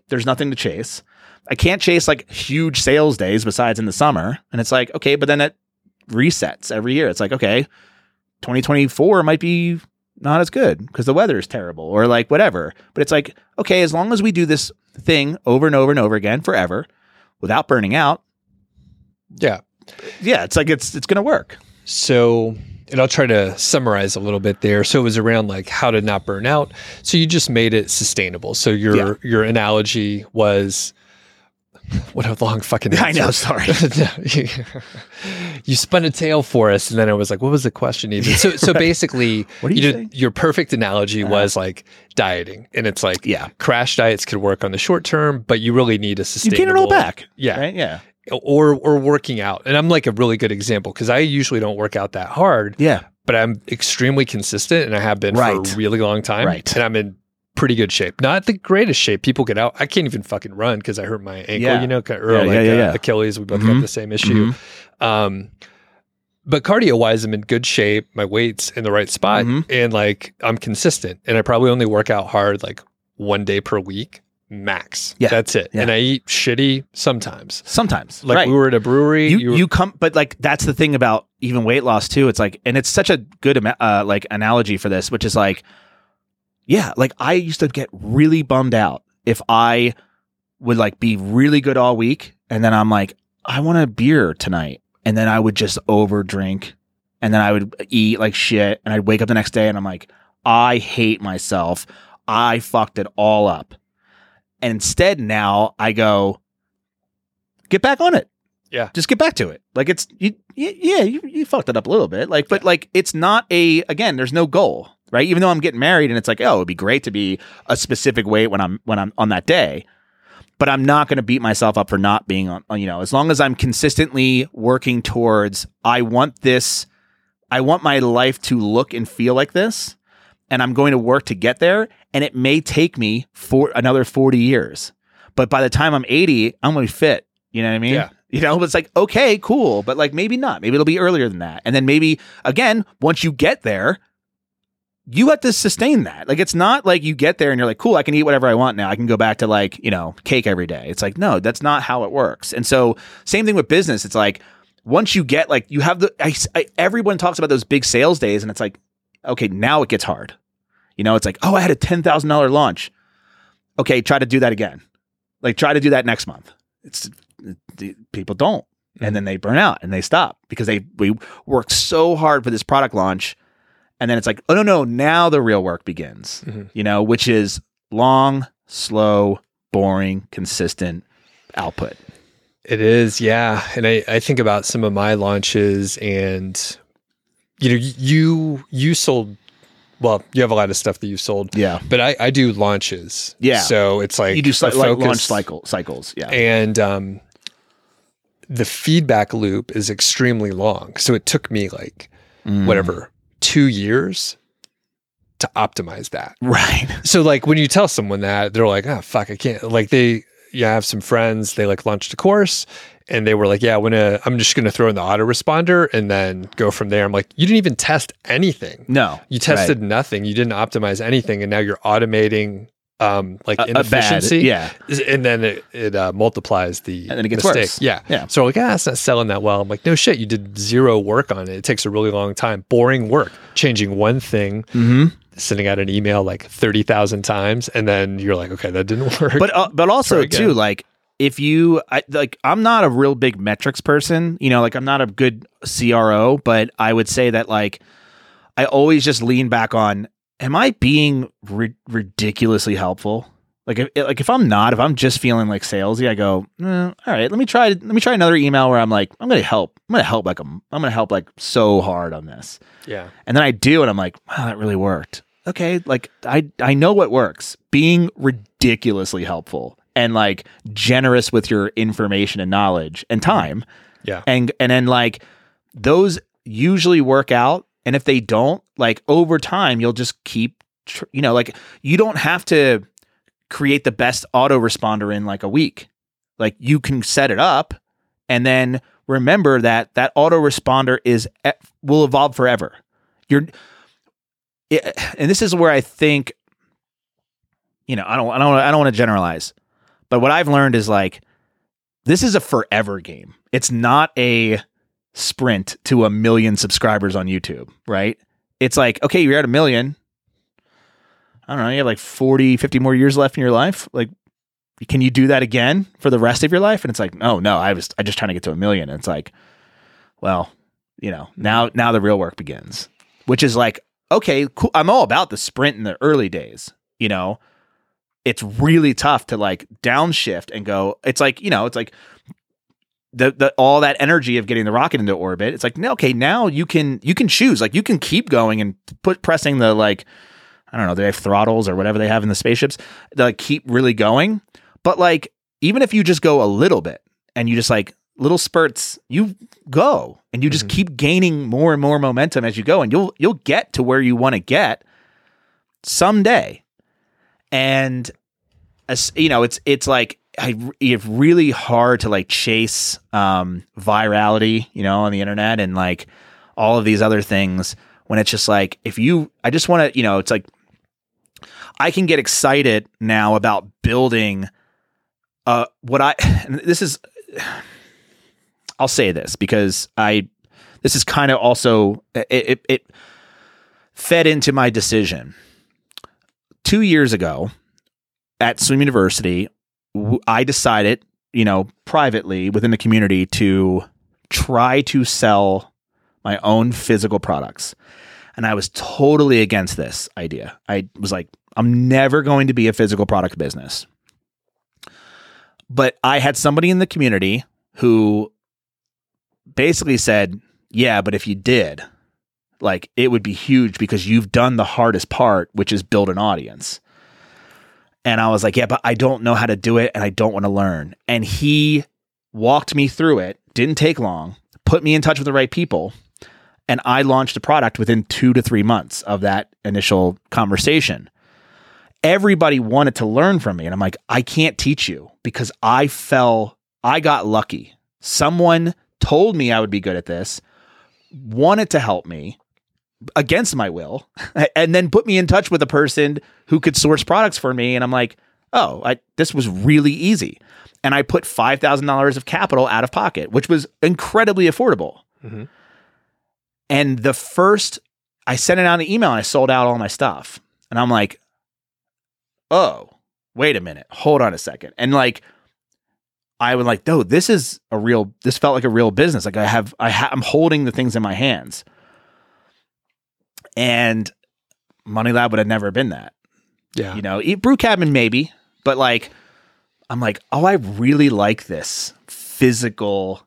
There's nothing to chase. I can't chase like huge sales days besides in the summer. And it's like, okay, but then it resets every year. It's like, okay, 2024 might be not as good because the weather is terrible or like whatever. But it's like, okay, as long as we do this thing over and over and over again forever without burning out, Yeah. yeah, it's like it's it's gonna work. So, and I'll try to summarize a little bit there. So it was around like how to not burn out. So you just made it sustainable. So your Yeah. your analogy was what a long fucking (laughs) I know, sorry. (laughs) No, you, you spun a tail for us, and then I was like, "What was the question even?" So, so (laughs) basically, What do you did- your perfect analogy Uh-huh. was like dieting, and it's like, Yeah. crash diets could work on the short term, but you really need a sustainable You gain it all back. Yeah, Right? Yeah. Or or working out. And I'm like a really good example because I usually don't work out that hard, Yeah. but I'm extremely consistent and I have been Right. for a really long time. Right. And I'm in pretty good shape. Not the greatest shape. People get out. I can't even fucking run because I hurt my ankle, Yeah. you know, or Yeah, like yeah, yeah, uh, yeah. Achilles. We both Mhm. got the same issue. Um, but cardio wise, I'm in good shape. My weight's in the right spot, Mhm. and like I'm consistent. And I probably only work out hard like one day per week, max. Yeah. that's it. Yeah. And I eat shitty sometimes. Sometimes, Like right. we were at a brewery. you, you come but like that's the thing about even weight loss too it's like and it's such a good uh, like analogy for this which is like yeah like i used to get really bummed out if i would like be really good all week and then i'm like i want a beer tonight and then i would just over drink and then i would eat like shit and i'd wake up the next day and i'm like i hate myself i fucked it all up and instead now i go get back on it Yeah. just get back to it. Like it's you, y- yeah, you, you fucked it up a little bit. Like, but like it's not a again. There's no goal, right? Even though I'm getting married, and it's like, oh, it'd be great to be a specific weight when I'm when I'm on that day. But I'm not going to beat myself up for not being on. You know, as long as I'm consistently working towards, I want this. I want my life to look and feel like this, and I'm going to work to get there. And it may take me for another 40 years, but by the time I'm 80, I'm going to be fit. You know what I mean? Yeah. (laughs) You know, it's like, okay, cool, but like maybe not. Maybe it'll be earlier than that. And then maybe again, once you get there, you have to sustain that. Like it's not like you get there and you're like, cool, I can eat whatever I want now. I can go back to like, you know, cake every day. It's like, no, that's not how it works. And so same thing with business. It's like once you get like you have the I, I, everyone talks about those big sales days and it's like, okay, now it gets hard. You know, it's like, oh, I had a ten thousand dollar launch. Okay, try to do that again. Like try to do that next month. It's people don't and then they burn out and they stop because they we work so hard for this product launch and then it's like oh no no now the real work begins Mhm. you know which is long slow boring consistent output It is, yeah. And I, I think about some of my launches and you know, you you sold well, you have a lot of stuff that you've sold, yeah but I, I do launches. Yeah. So it's like you do sli- like launch cycle cycles yeah And um the feedback loop is extremely long. So it took me like Mm. whatever, two years to optimize that. right So like when you tell someone that, they're like, oh fuck, I can't like they yeah, I have some friends, they like launched a course and they were like, Yeah, I'm gonna I'm just gonna throw in the autoresponder and then go from there. I'm like, you didn't even test anything. no You tested nothing. You didn't optimize anything, and now you're automating um like A- a bad- inefficiency. yeah And then it, it uh, multiplies the And then it gets mistake. worse. Yeah. Yeah. So like, ah, it's not selling that well. I'm like, no shit, you did zero work on it. It takes a really long time. Boring work. Changing one thing mm-hmm. Sending out an email like 30,000 times and then you're like okay that didn't (laughs) work. But uh, but also too like if you I, like i'm not a real big metrics person you know like i'm not a good cro but i would say that like i always just lean back on am i being ri- ridiculously helpful like if, like if i'm not if i'm just feeling like salesy i go eh, all right let me try let me try another email where i'm like i'm gonna help i'm gonna help like i'm, I'm gonna help like so hard on this yeah and then I do, and I'm like, wow, that really worked. Okay, like I I know what works. Being ridiculously helpful and like generous with your information and knowledge and time, yeah and and then like those usually work out. And if they don't, like over time, you'll just keep, tr- you know, like you don't have to create the best autoresponder in like a week. Like you can set it up, and then remember that that autoresponder is will evolve forever. You're, it, and this is where I think, you know, I don't, I don't, I don't want to generalize, but what I've learned is like, this is a forever game. It's not a sprint to a million subscribers on YouTube, right? It's like, okay, you're at a million. I don't know, you have like 40, 50 more years left in your life. Like, can you do that again for the rest of your life? And it's like, no, no, I was, I just trying to get to a million. And it's like, well, you know, hmm. now, now the real work begins, which is like, okay, cool. I'm all about the sprint in the early days, you know, it's really tough to like downshift and go. It's like you know, it's like the the all that energy of getting the rocket into orbit. It's like no, okay, now you can you can choose. Like you can keep going and put pressing the like I don't know, they have throttles or whatever they have in the spaceships. They like keep really going, but like even if you just go a little bit and you just like little spurts, you go and you just keep gaining more and more momentum as you go, and you'll you'll get to where you want to get someday. And as you know, it's it's like I it's really hard to like chase um, virality, you know, on the internet and like all of these other things when it's just like if you I just want to, you know, it's like I can get excited now about building uh what I this is I'll say this because I this is kind of also it, it it fed into my decision. 2 years ago at Swim University, I decided, you know, privately within the community to try to sell my own physical products. And I was totally against this idea. I was like, I'm never going to be a physical product business. But I had somebody in the community who basically said, Yeah, but if you did, like it would be huge because you've done the hardest part, which is build an audience. And I was like, Yeah, but I don't know how to do it and I don't want to learn. And he walked me through it, didn't take long, put me in touch with the right people. And I launched a product within two to three months of that initial conversation everybody wanted to learn from me. And I'm like, I can't teach you because I fell, I got lucky. Someone told me I would be good at this, wanted to help me against my will, (laughs) and then put me in touch with a person who could source products for me. And I'm like, oh, I, this was really easy. And I put $5,000 of capital out of pocket, which was incredibly affordable. Mhm. And the first, I sent it out an email and I sold out all my stuff. And I'm like, oh, wait a minute, hold on a second. And like, I was like, no, this is a real, this felt like a real business. Like I have, I ha- I'm holding the things in my hands. And Money Lab would have never been that. Yeah. You know, eat brew cabin maybe, but like, I'm like, oh, I really like this physical.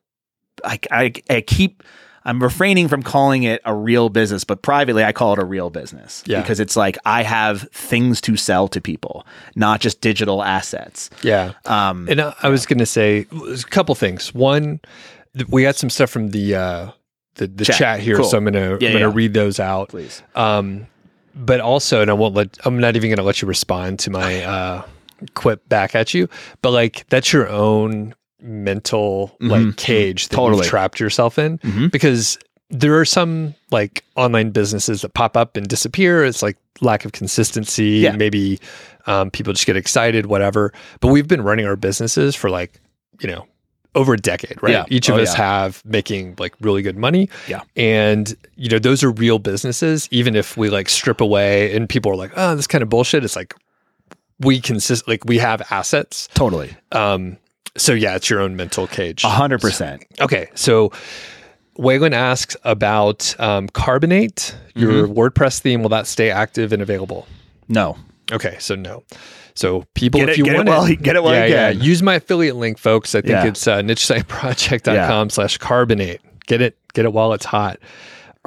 I, I, I keep, I'm refraining from calling it a real business, but privately I call it a real business Yeah. because it's like I have things to sell to people, not just digital assets. Yeah. Um, And I, I was going to say a couple things. One, we got some stuff from the uh, the, the Chat. chat, here, Cool. so I'm gonna Yeah, I'm gonna yeah. read those out. please. Um, but also, and I won't let I'm not even gonna let you respond to my uh, quip back at you. But like that's your own mental like Mhm. cage that Totally. you've trapped yourself in Mhm. because there are some like online businesses that pop up and disappear. It's like lack of consistency. Yeah. Maybe um, people just get excited, whatever. But we've been running our businesses for like, you know, over a decade, right? Yeah. Each of Oh, us yeah. have making like really good money. Yeah. And, you know, those are real businesses. Even if we like strip away and people are like, oh, this kind of bullshit. It's like we consist, like we have assets. Totally. Um, so yeah, it's your own mental cage. A hundred percent. Okay, so Waylon asks about um, Carbonate, your Mm-hmm. WordPress theme. Will that stay active and available? No. Okay, so no. So people, Get if it- you get it want while you- get it while yeah, you yeah, can. use my affiliate link, folks. I think Yeah. it's uh, nichesiteproject.com slash carbonate. Get it, get it while it's hot.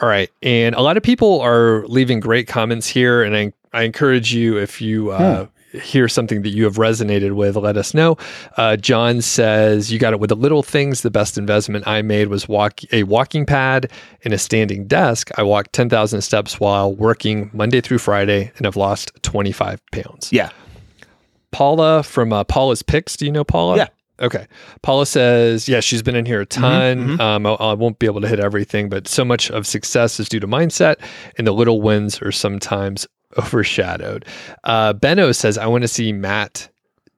All right, and a lot of people are leaving great comments here, and I, I encourage you if you uh, hear something that you have resonated with, let us know. Uh, John says you got it with the little things. The best investment I made was walk a walking pad and a standing desk. I walked ten thousand steps while working Monday through Friday, and have lost twenty five pounds. Yeah. Paula from uh, Paula's Picks. Do you know Paula? Yeah. Okay. Paula says, yeah, she's been in here a ton. Um, I, I won't be able to hit everything, but so much of success is due to mindset, and the little wins are sometimes (laughs) overshadowed. Uh, Benno says, I want to see Matt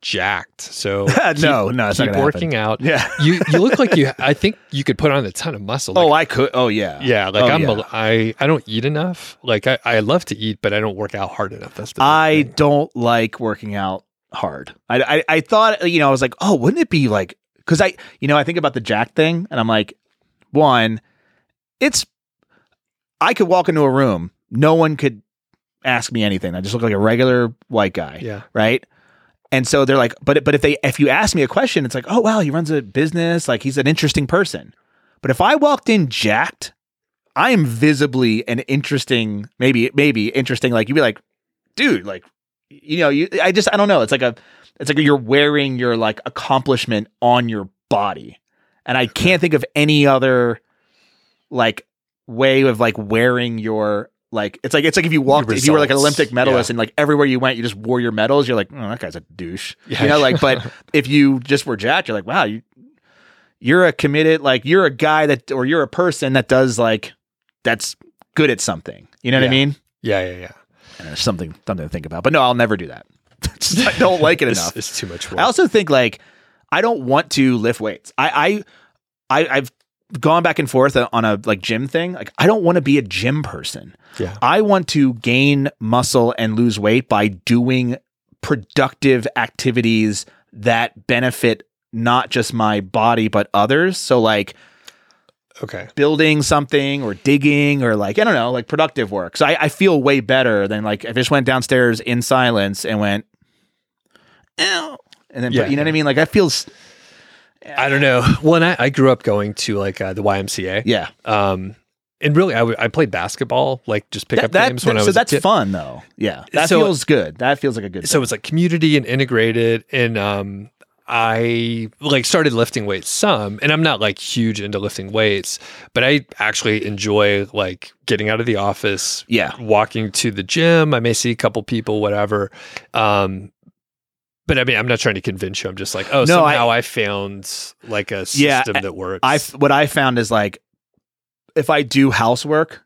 jacked. So (laughs) No, keep, no, it's not keep working out. Yeah. (laughs) you you look like you. I think you could put on a ton of muscle. Like, oh, I could. Oh, yeah. yeah, like Oh, I'm. yeah. A, I I don't eat enough. Like I, I love to eat, but I don't work out hard enough. That's the I thing. don't like working out hard. I, I I thought you know I was like, oh, wouldn't it be like because I you know I think about the Jack thing and I'm like, one, it's I could walk into a room, no one could ask me anything. I just look like a regular white guy, Yeah. right? And so they're like, but but if they if you ask me a question, it's like, oh wow, he runs a business, like he's an interesting person. But if I walked in jacked, I am visibly an interesting, maybe maybe interesting. Like you'd be like, dude, like you know, you I just I don't know. It's like a it's like you're wearing your like accomplishment on your body. and I can't think of any other like way of like wearing your like it's like it's like if you walked if you were like an. Olympic medalist Yeah. and like everywhere you went you just wore your medals you're like oh that guy's a douche Yeah. you know like but (laughs) if you just were jacked you're like wow you you're a committed like you're a guy that or you're a person that does like that's good at something you know what I mean Yeah, yeah, yeah. and there's something something to think about but no I'll never do that (laughs) Just, I don't like it (laughs) It's, enough it's too much work. I also think like I don't want to lift weights. I I, I I've gone back and forth on a like gym thing. Like I don't want to be a gym person. yeah. I want to gain muscle and lose weight by doing productive activities that benefit not just my body but others. So like Okay. building something or digging or like I don't know, like productive work. So I, I feel way better than like if I just went downstairs in silence and went, Ew, and then Yeah. you know what I mean. Like I feel s- I don't know. (laughs) Well, and I, I grew up going to like uh, the YMCA. yeah. Um, and really, I, w- I played basketball, like just pickup That, that, games when I was so that's fun though. Yeah, that So- feels good. That feels like a good. Thing. So it was like community and integrated, and um, I like started lifting weights some, and I'm not like huge into lifting weights, but I actually enjoy like getting out of the office, yeah, walking to the gym. I may see a couple people, whatever. Um, but I mean, I'm not trying to convince you. I'm just like, oh, No, I- somehow I, found like a Yeah, system that works. I what I found is like if I do housework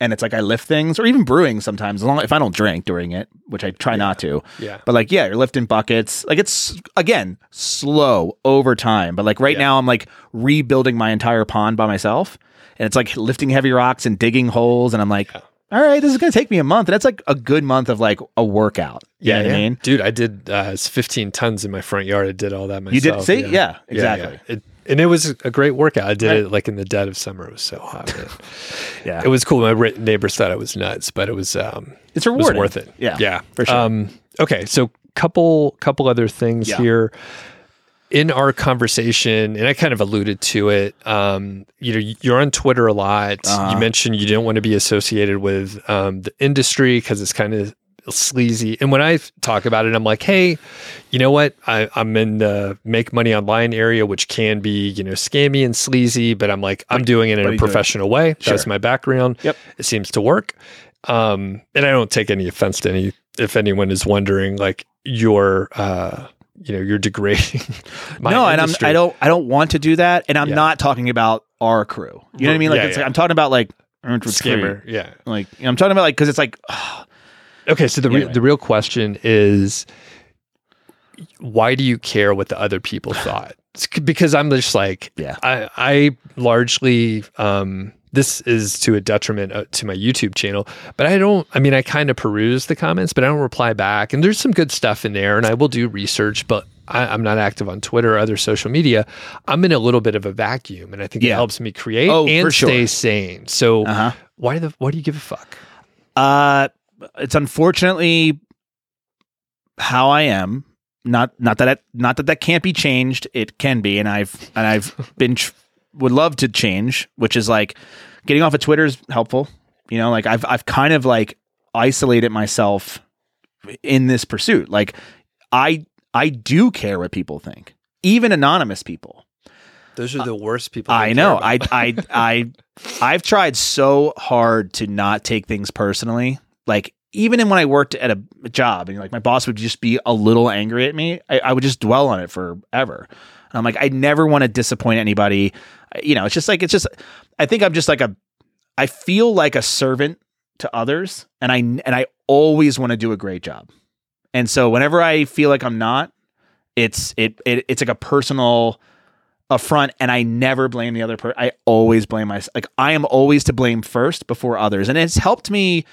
and it's like I lift things or even brewing sometimes, as long if I don't drink during it, which I try not to. yeah, But like, yeah, you're lifting buckets. Like it's again slow over time. But like right Yeah. now, I'm like rebuilding my entire pond by myself, and it's like lifting heavy rocks and digging holes. And I'm like, Yeah. All right, this is gonna take me a month, and that's like a good month of like a workout. You yeah, know what yeah. I mean? dude, I did uh, it's 15 tons in my front yard. I did all that myself. You did see, yeah, exactly. Yeah, It, and it was a great workout. I did it like in the dead of summer. It was so hot. (laughs) Yeah, it was cool. My ri- neighbors thought I was nuts, but it was um, it's it was rewarding. worth it. Yeah, yeah, for sure. Um, okay, so couple couple other things Yeah. here in our conversation, and I kind of alluded to it. Um, you know, you're on Twitter a lot. Uh-huh. You mentioned you didn't want to be associated with um, the industry because it's kind of sleazy. And when I talk about it, I'm like, hey, you know what? I, I'm in the make money online area, which can be, you know, scammy and sleazy, but I'm like, I'm doing it in a you do it. professional way. That's my background. Yep. It seems to work. Um, and I don't take any offense to any, if anyone is wondering, like, your, uh, you know, you're degrading (laughs) my no, and I'm. I don't I don't want to do that, and I'm Yeah. not talking about our crew. You know what I mean? Like Yeah, it's yeah. like, I'm talking about like scammer. Yeah. Like I'm talking about like because it's like Okay, so the Yeah, re- the real question is, why do you care what the other people (sighs) thought? It's because I'm just like, Yeah. I I largely um this is to a detriment uh, to my YouTube channel, but I don't. I mean, I kind of peruse the comments, but I don't reply back. And there's some good stuff in there, and I will do research, but. I, I'm not active on Twitter or other social media. I'm in a little bit of a vacuum, and I think it helps me create Oh, and for sure. stay sane. So, uh huh. why the why do you give a fuck? Uh, it's unfortunately how I am. Not not that it, not that that can't be changed. It can be, and I've and I've (laughs) been tr- would love to change. Which is like getting off of Twitter is helpful. You know, like I've I've kind of like isolated myself in this pursuit. Like I I do care what people think, even anonymous people. Those are the worst people. I know. I I (laughs) I I've tried so hard to not take things personally. Like even when I worked at a, job and like my boss would just be a little angry at me, I, I would just dwell on it forever. And I'm like, I never want to disappoint anybody. You know, it's just like it's just. I think I'm just like a. I feel like a servant to others, and I and I always want to do a great job. And so whenever I feel like I'm not, it's it, it it's like a personal affront and I never blame the other person. I always blame myself. Like I am always to blame first before others. And it's helped me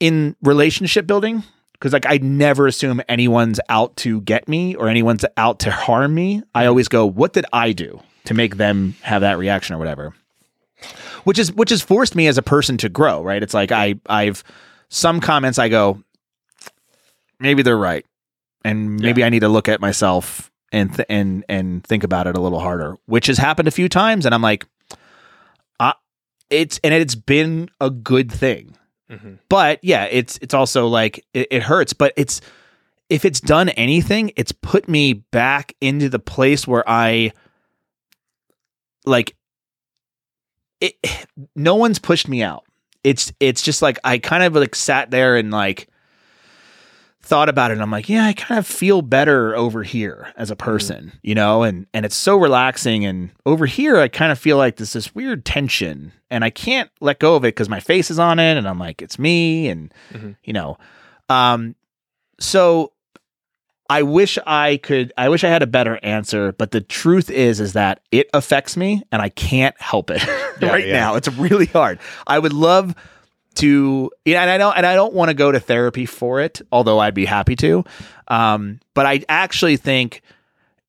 in relationship building because like I never assume anyone's out to get me or anyone's out to harm me. I always go, what did I do to make them have that reaction or whatever? Which is which has forced me as a person to grow, right? It's like I I've some comments I go, maybe they're right. And maybe I need to look at myself and th- and and think about it a little harder, which has happened a few times. And I'm like, uh, it's and it's been a good thing. Mhm. But yeah, it's it's also like it, it hurts. But it's if it's done anything, it's put me back into the place where I like it no one's pushed me out. It's it's just like I kind of like sat there and like thought about it and I'm like, yeah, I kind of feel better over here as a person, you know, and and it's so relaxing and over here I kind of feel like there's this weird tension and I can't let go of it cuz my face is on it and I'm like it's me and Mhm. you know. Um so I wish I could I wish I had a better answer, but the truth is is that it affects me and I can't help it (laughs) Yeah, right yeah. now. It's really hard. I would love to yeah, and I don't and I don't want to go to therapy for it, although I'd be happy to. Um, but I actually think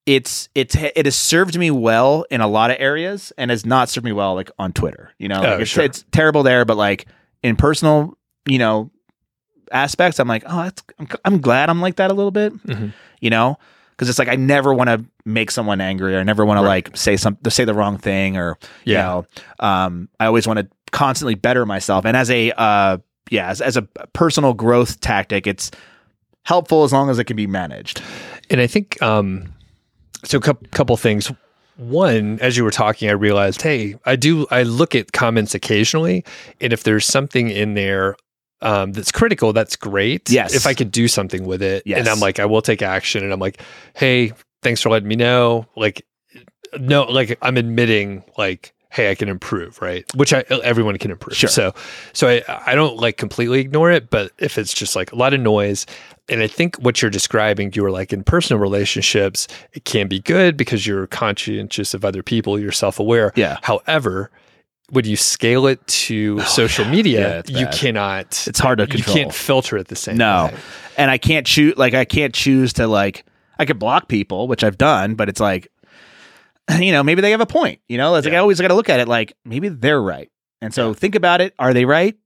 it's it's it has served me well in a lot of areas and has not served me well like on Twitter. You know, Oh, like it's, sure. it's terrible there, but like in personal, you know, aspects, I'm like, oh, that's I'm, I'm glad I'm like that a little bit. Mhm. You know, because it's like I never want to make someone angry or I never want to like say some say the wrong thing or you Yeah. know, um, I always want to constantly better myself. And as a uh, yeah, as, as a personal growth tactic, it's helpful as long as it can be managed. And I think um so a couple, couple things. One, as you were talking, I realized, hey, I do I look at comments occasionally, and if there's something in there um, that's critical, that's great. Yes. If I could do something with it, Yes. and I'm like, I will take action, and I'm like, hey, thanks for letting me know. Like, no, like I'm admitting, like, hey, I can improve, right? Which I everyone can improve. Sure. So, so I I don't like completely ignore it, but if it's just like a lot of noise, and I think what you're describing, you were like in personal relationships, it can be good because you're conscientious of other people, you're self aware. Yeah. However, when you scale it to social media, Yeah, you cannot. It's hard to control. You can't filter it the same. No. way. And I can't choose like I can't choose to like I could block people, which I've done, but it's like (laughs) you know, maybe they have a point. You know, it's like I always got to look at it like maybe they're right. And so think about it. Are they right?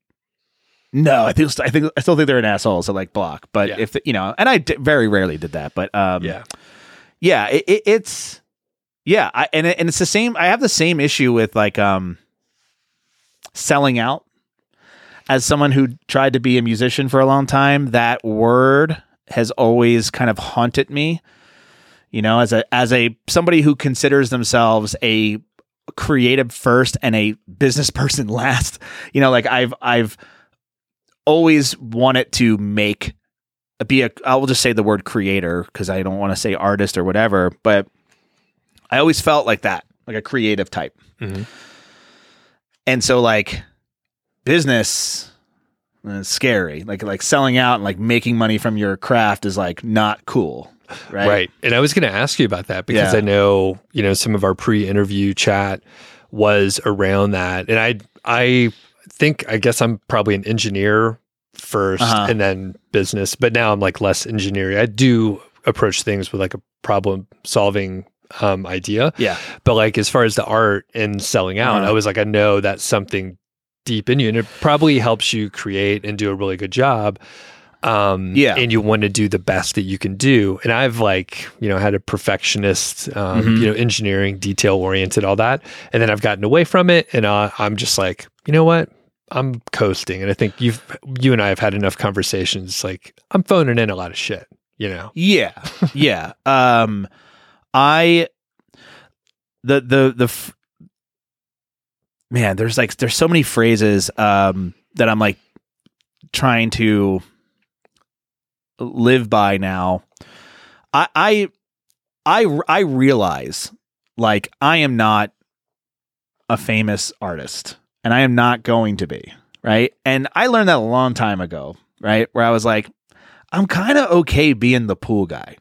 No, I think I think I still think they're an asshole. So like block. But Yeah. if the, you know, and I d- very rarely did that. But um, Yeah. yeah, it, it, it's yeah, I, and it, and it's the same. I have the same issue with like um selling out. As someone who tried to be a musician for a long time, that word has always kind of haunted me. You know, as a as a somebody who considers themselves a creative first and a business person (laughs) last. You know, like I've I've always wanted to make be a I will just say the word creator because I don't want to say artist or whatever, but I always felt like that, like a creative type. Mhm. And so like business is scary. Like like selling out and like making money from your craft is like not cool. Right. Right. And I was going to ask you about that because Yeah. I know, you know, some of our pre-interview chat was around that. And I I think I guess I'm probably an engineer 1st Uh-huh. and then business, but now I'm like less engineering. I do approach things with like a problem solving um idea. Yeah. But like as far as the art and selling out, Uh-huh. I was like I know that's something deep in you and it probably helps you create and do a really good job um Yeah. and you want to do the best that you can do and i've like you know had a perfectionist um Mhm. you know engineering detail oriented all that and then i've gotten away from it and uh, i'm just like you know what i'm coasting and i think you've you and i have had enough conversations like i'm phoning in a lot of shit you know Yeah. yeah. Um I the the the man, there's like there's so many phrases um that I'm like trying to live by now. I I I I realize like I am not a famous artist and I am not going to be, right? And I learned that a long time ago, right? Where I was like I'm kind of okay being the pool guy.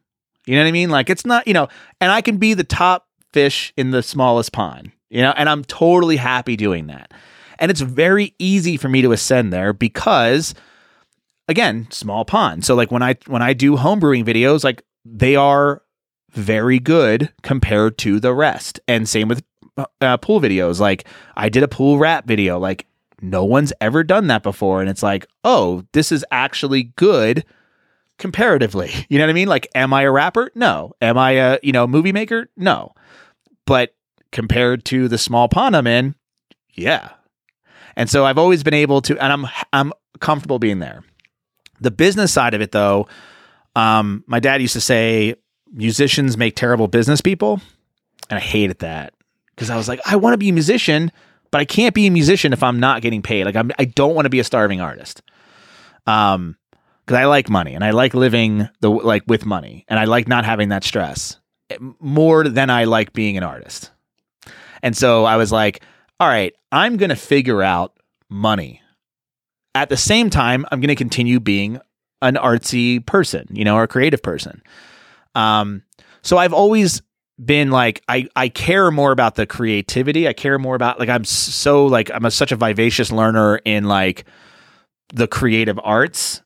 You know what I mean? Like it's not, you know, and I can be the top fish in the smallest pond, you know, and I'm totally happy doing that. And it's very easy for me to ascend there because again, small pond. So like when I when I do homebrewing videos, like they are very good compared to the rest. And same with uh, pool videos. Like I did a pool rap video. Like no one's ever done that before, and it's like, oh, this is actually good comparatively. (laughs) You know what I mean? Like, am I a rapper? No. Am I a you know movie maker? No. But compared to the small pond I'm in, yeah. And so I've always been able to, and I'm I'm comfortable being there. The business side of it, though, um, my dad used to say musicians make terrible business people, and I hated that. because I was like, I want to be a musician, but I can't be a musician if I'm not getting paid. Like I'm, I don't want to be a starving artist. Um, because I like money and I like living the like with money and I like not having that stress eh, more than I like being an artist. And so I was like, all right, I'm going to figure out money. At the same time, I'm going to continue being an artsy person, you know, or a creative person. Um, so I've always been like I I care more about the creativity. I care more about like I'm so like I'm a, such a vivacious learner in like the creative arts.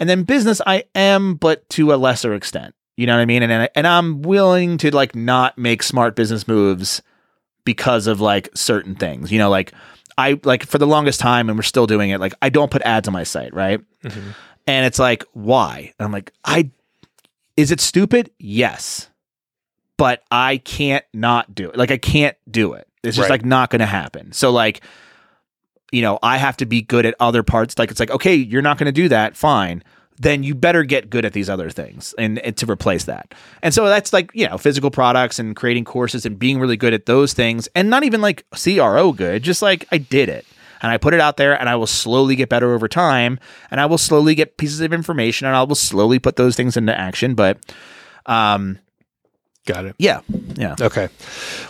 And then business I am but to a lesser extent. You know what I mean? And and I'm willing to like not make smart business moves because of like certain things. You know, like I like for the longest time and we're still doing it like I don't put ads on my site, right? Mm-hmm. And it's like why? And I'm like I is it stupid? Yes but I can't not do it. Like I can't do it. It's just right. like not going to happen. So like you know, I have to be good at other parts. Like it's like, okay, you're not going to do that. Fine. Then you better get good at these other things and, and, to replace that. And so that's like, you know, physical products and creating courses and being really good at those things and not even like CRO good, just like I did it. And I put it out there and I will slowly get better over time and I will slowly get pieces of information and I will slowly put those things into action. But um Got it. Yeah. Yeah. Okay.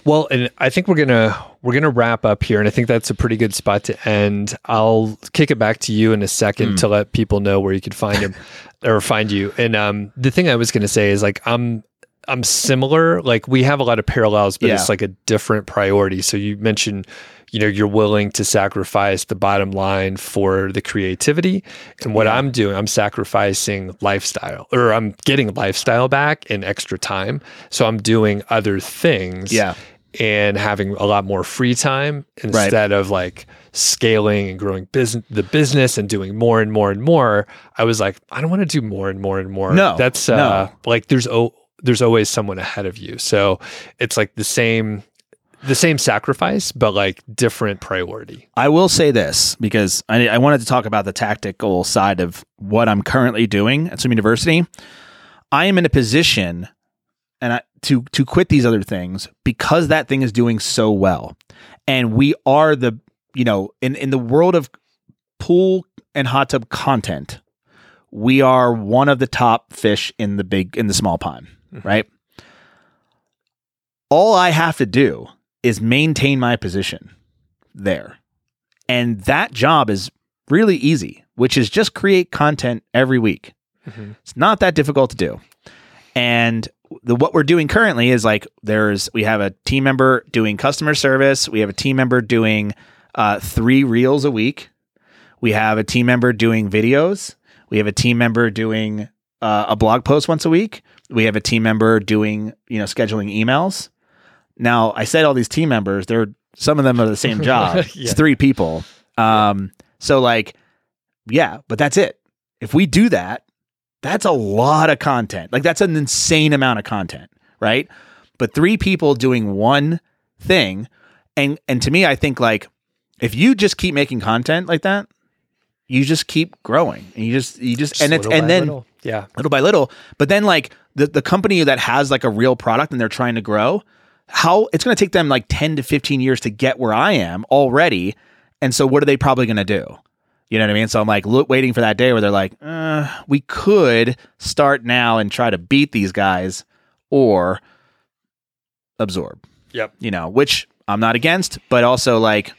Well, and I think we're gonna we're gonna wrap up here, and I think that's a pretty good spot to end. I'll kick it back to you in a second mm. to let people know where you could find him (laughs) or find you. And um, the thing I was gonna say is like I'm I'm similar. Like we have a lot of parallels, but yeah. it's like a different priority. So you mentioned you know you're willing to sacrifice the bottom line for the creativity and what yeah. i'm doing i'm sacrificing lifestyle or i'm getting lifestyle back and extra time so i'm doing other things yeah and having a lot more free time instead right. of like scaling and growing business the business and doing more and more and more i was like i don't want to do more and more and more no that's uh no. like there's oh there's always someone ahead of you so it's like the same the same sacrifice, but like different priority. I will say this because I, I, wanted to talk about the tactical side of what I'm currently doing at Swim University. I am in a position and I, to to quit these other things because that thing is doing so well, and we are the you know in in the world of pool and hot tub content, we are one of the top fish in the big in the small pond, mm-hmm. right? All I have to do is maintain my position there. And that job is really easy, which is just create content every week. Mm-hmm. It's not that difficult to do. And the what we're doing currently is like there's we have a team member doing customer service, we have a team member doing uh, three reels a week, we have a team member doing videos, we have a team member doing uh, a blog post once a week, we have a team member doing you know scheduling emails, now, I said all these team members, they're some of them are the same (laughs) job. yeah. It's three people. Um, so like, yeah, but that's it. If we do that, that's a lot of content. Like that's an insane amount of content, right? But three people doing one thing, and and to me, I think like if you just keep making content like that, you just keep growing, and you just you just, just and it's and then little. yeah, little by little. But then like the the company that has like a real product and they're trying to grow, how it's going to take them like 10 to 15 years to get where I am already. And so what are they probably going to do? You know what I mean? So I'm like look, waiting for that day where they're like, uh, we could start now and try to beat these guys or absorb. Yep. You know, which I'm not against, but also like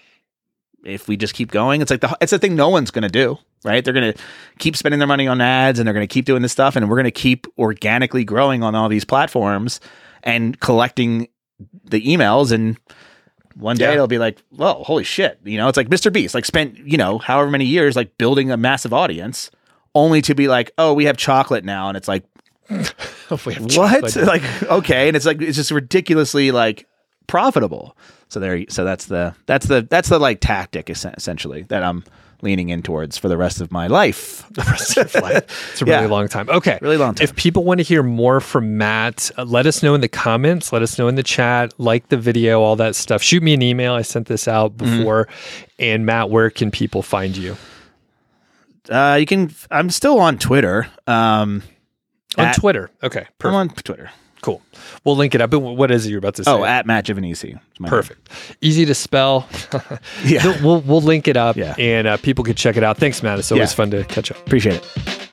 if we just keep going, it's like the it's a thing no one's going to do, right? They're going to keep spending their money on ads and they're going to keep doing this stuff and we're going to keep organically growing on all these platforms and collecting the emails and one day yeah. it'll be like, well, holy shit. You know, it's like Mr. Beast, like spent, you know, however many years like building a massive audience only to be like, oh, we have chocolate now. And it's like, (laughs) what? (laughs) like, okay. And it's like, it's just ridiculously like profitable. So there, so that's the, that's the, that's the like tactic essentially that I'm leaning in towards for the rest of my life. (laughs) the rest of life. It's a really yeah. long time. Okay. Really long time. If people want to hear more from Matt, uh, let us know in the comments. Let us know in the chat. Like the video, all that stuff. Shoot me an email. I sent this out mm-hmm. before. Mm-hmm. And Matt, where can people find you? Uh, you can. I'm still on Twitter. Um, on at, Twitter. Okay. Perfect. I'm on Twitter. Cool. We'll link it up. But what is it you're about to say? Oh, at Matt Giovanisci. My name. Perfect. Easy to spell. (laughs) Yeah. we'll, we'll link it up Yeah. and uh, people can check it out. Thanks, Matt. It's always Yeah. fun to catch up. Appreciate it.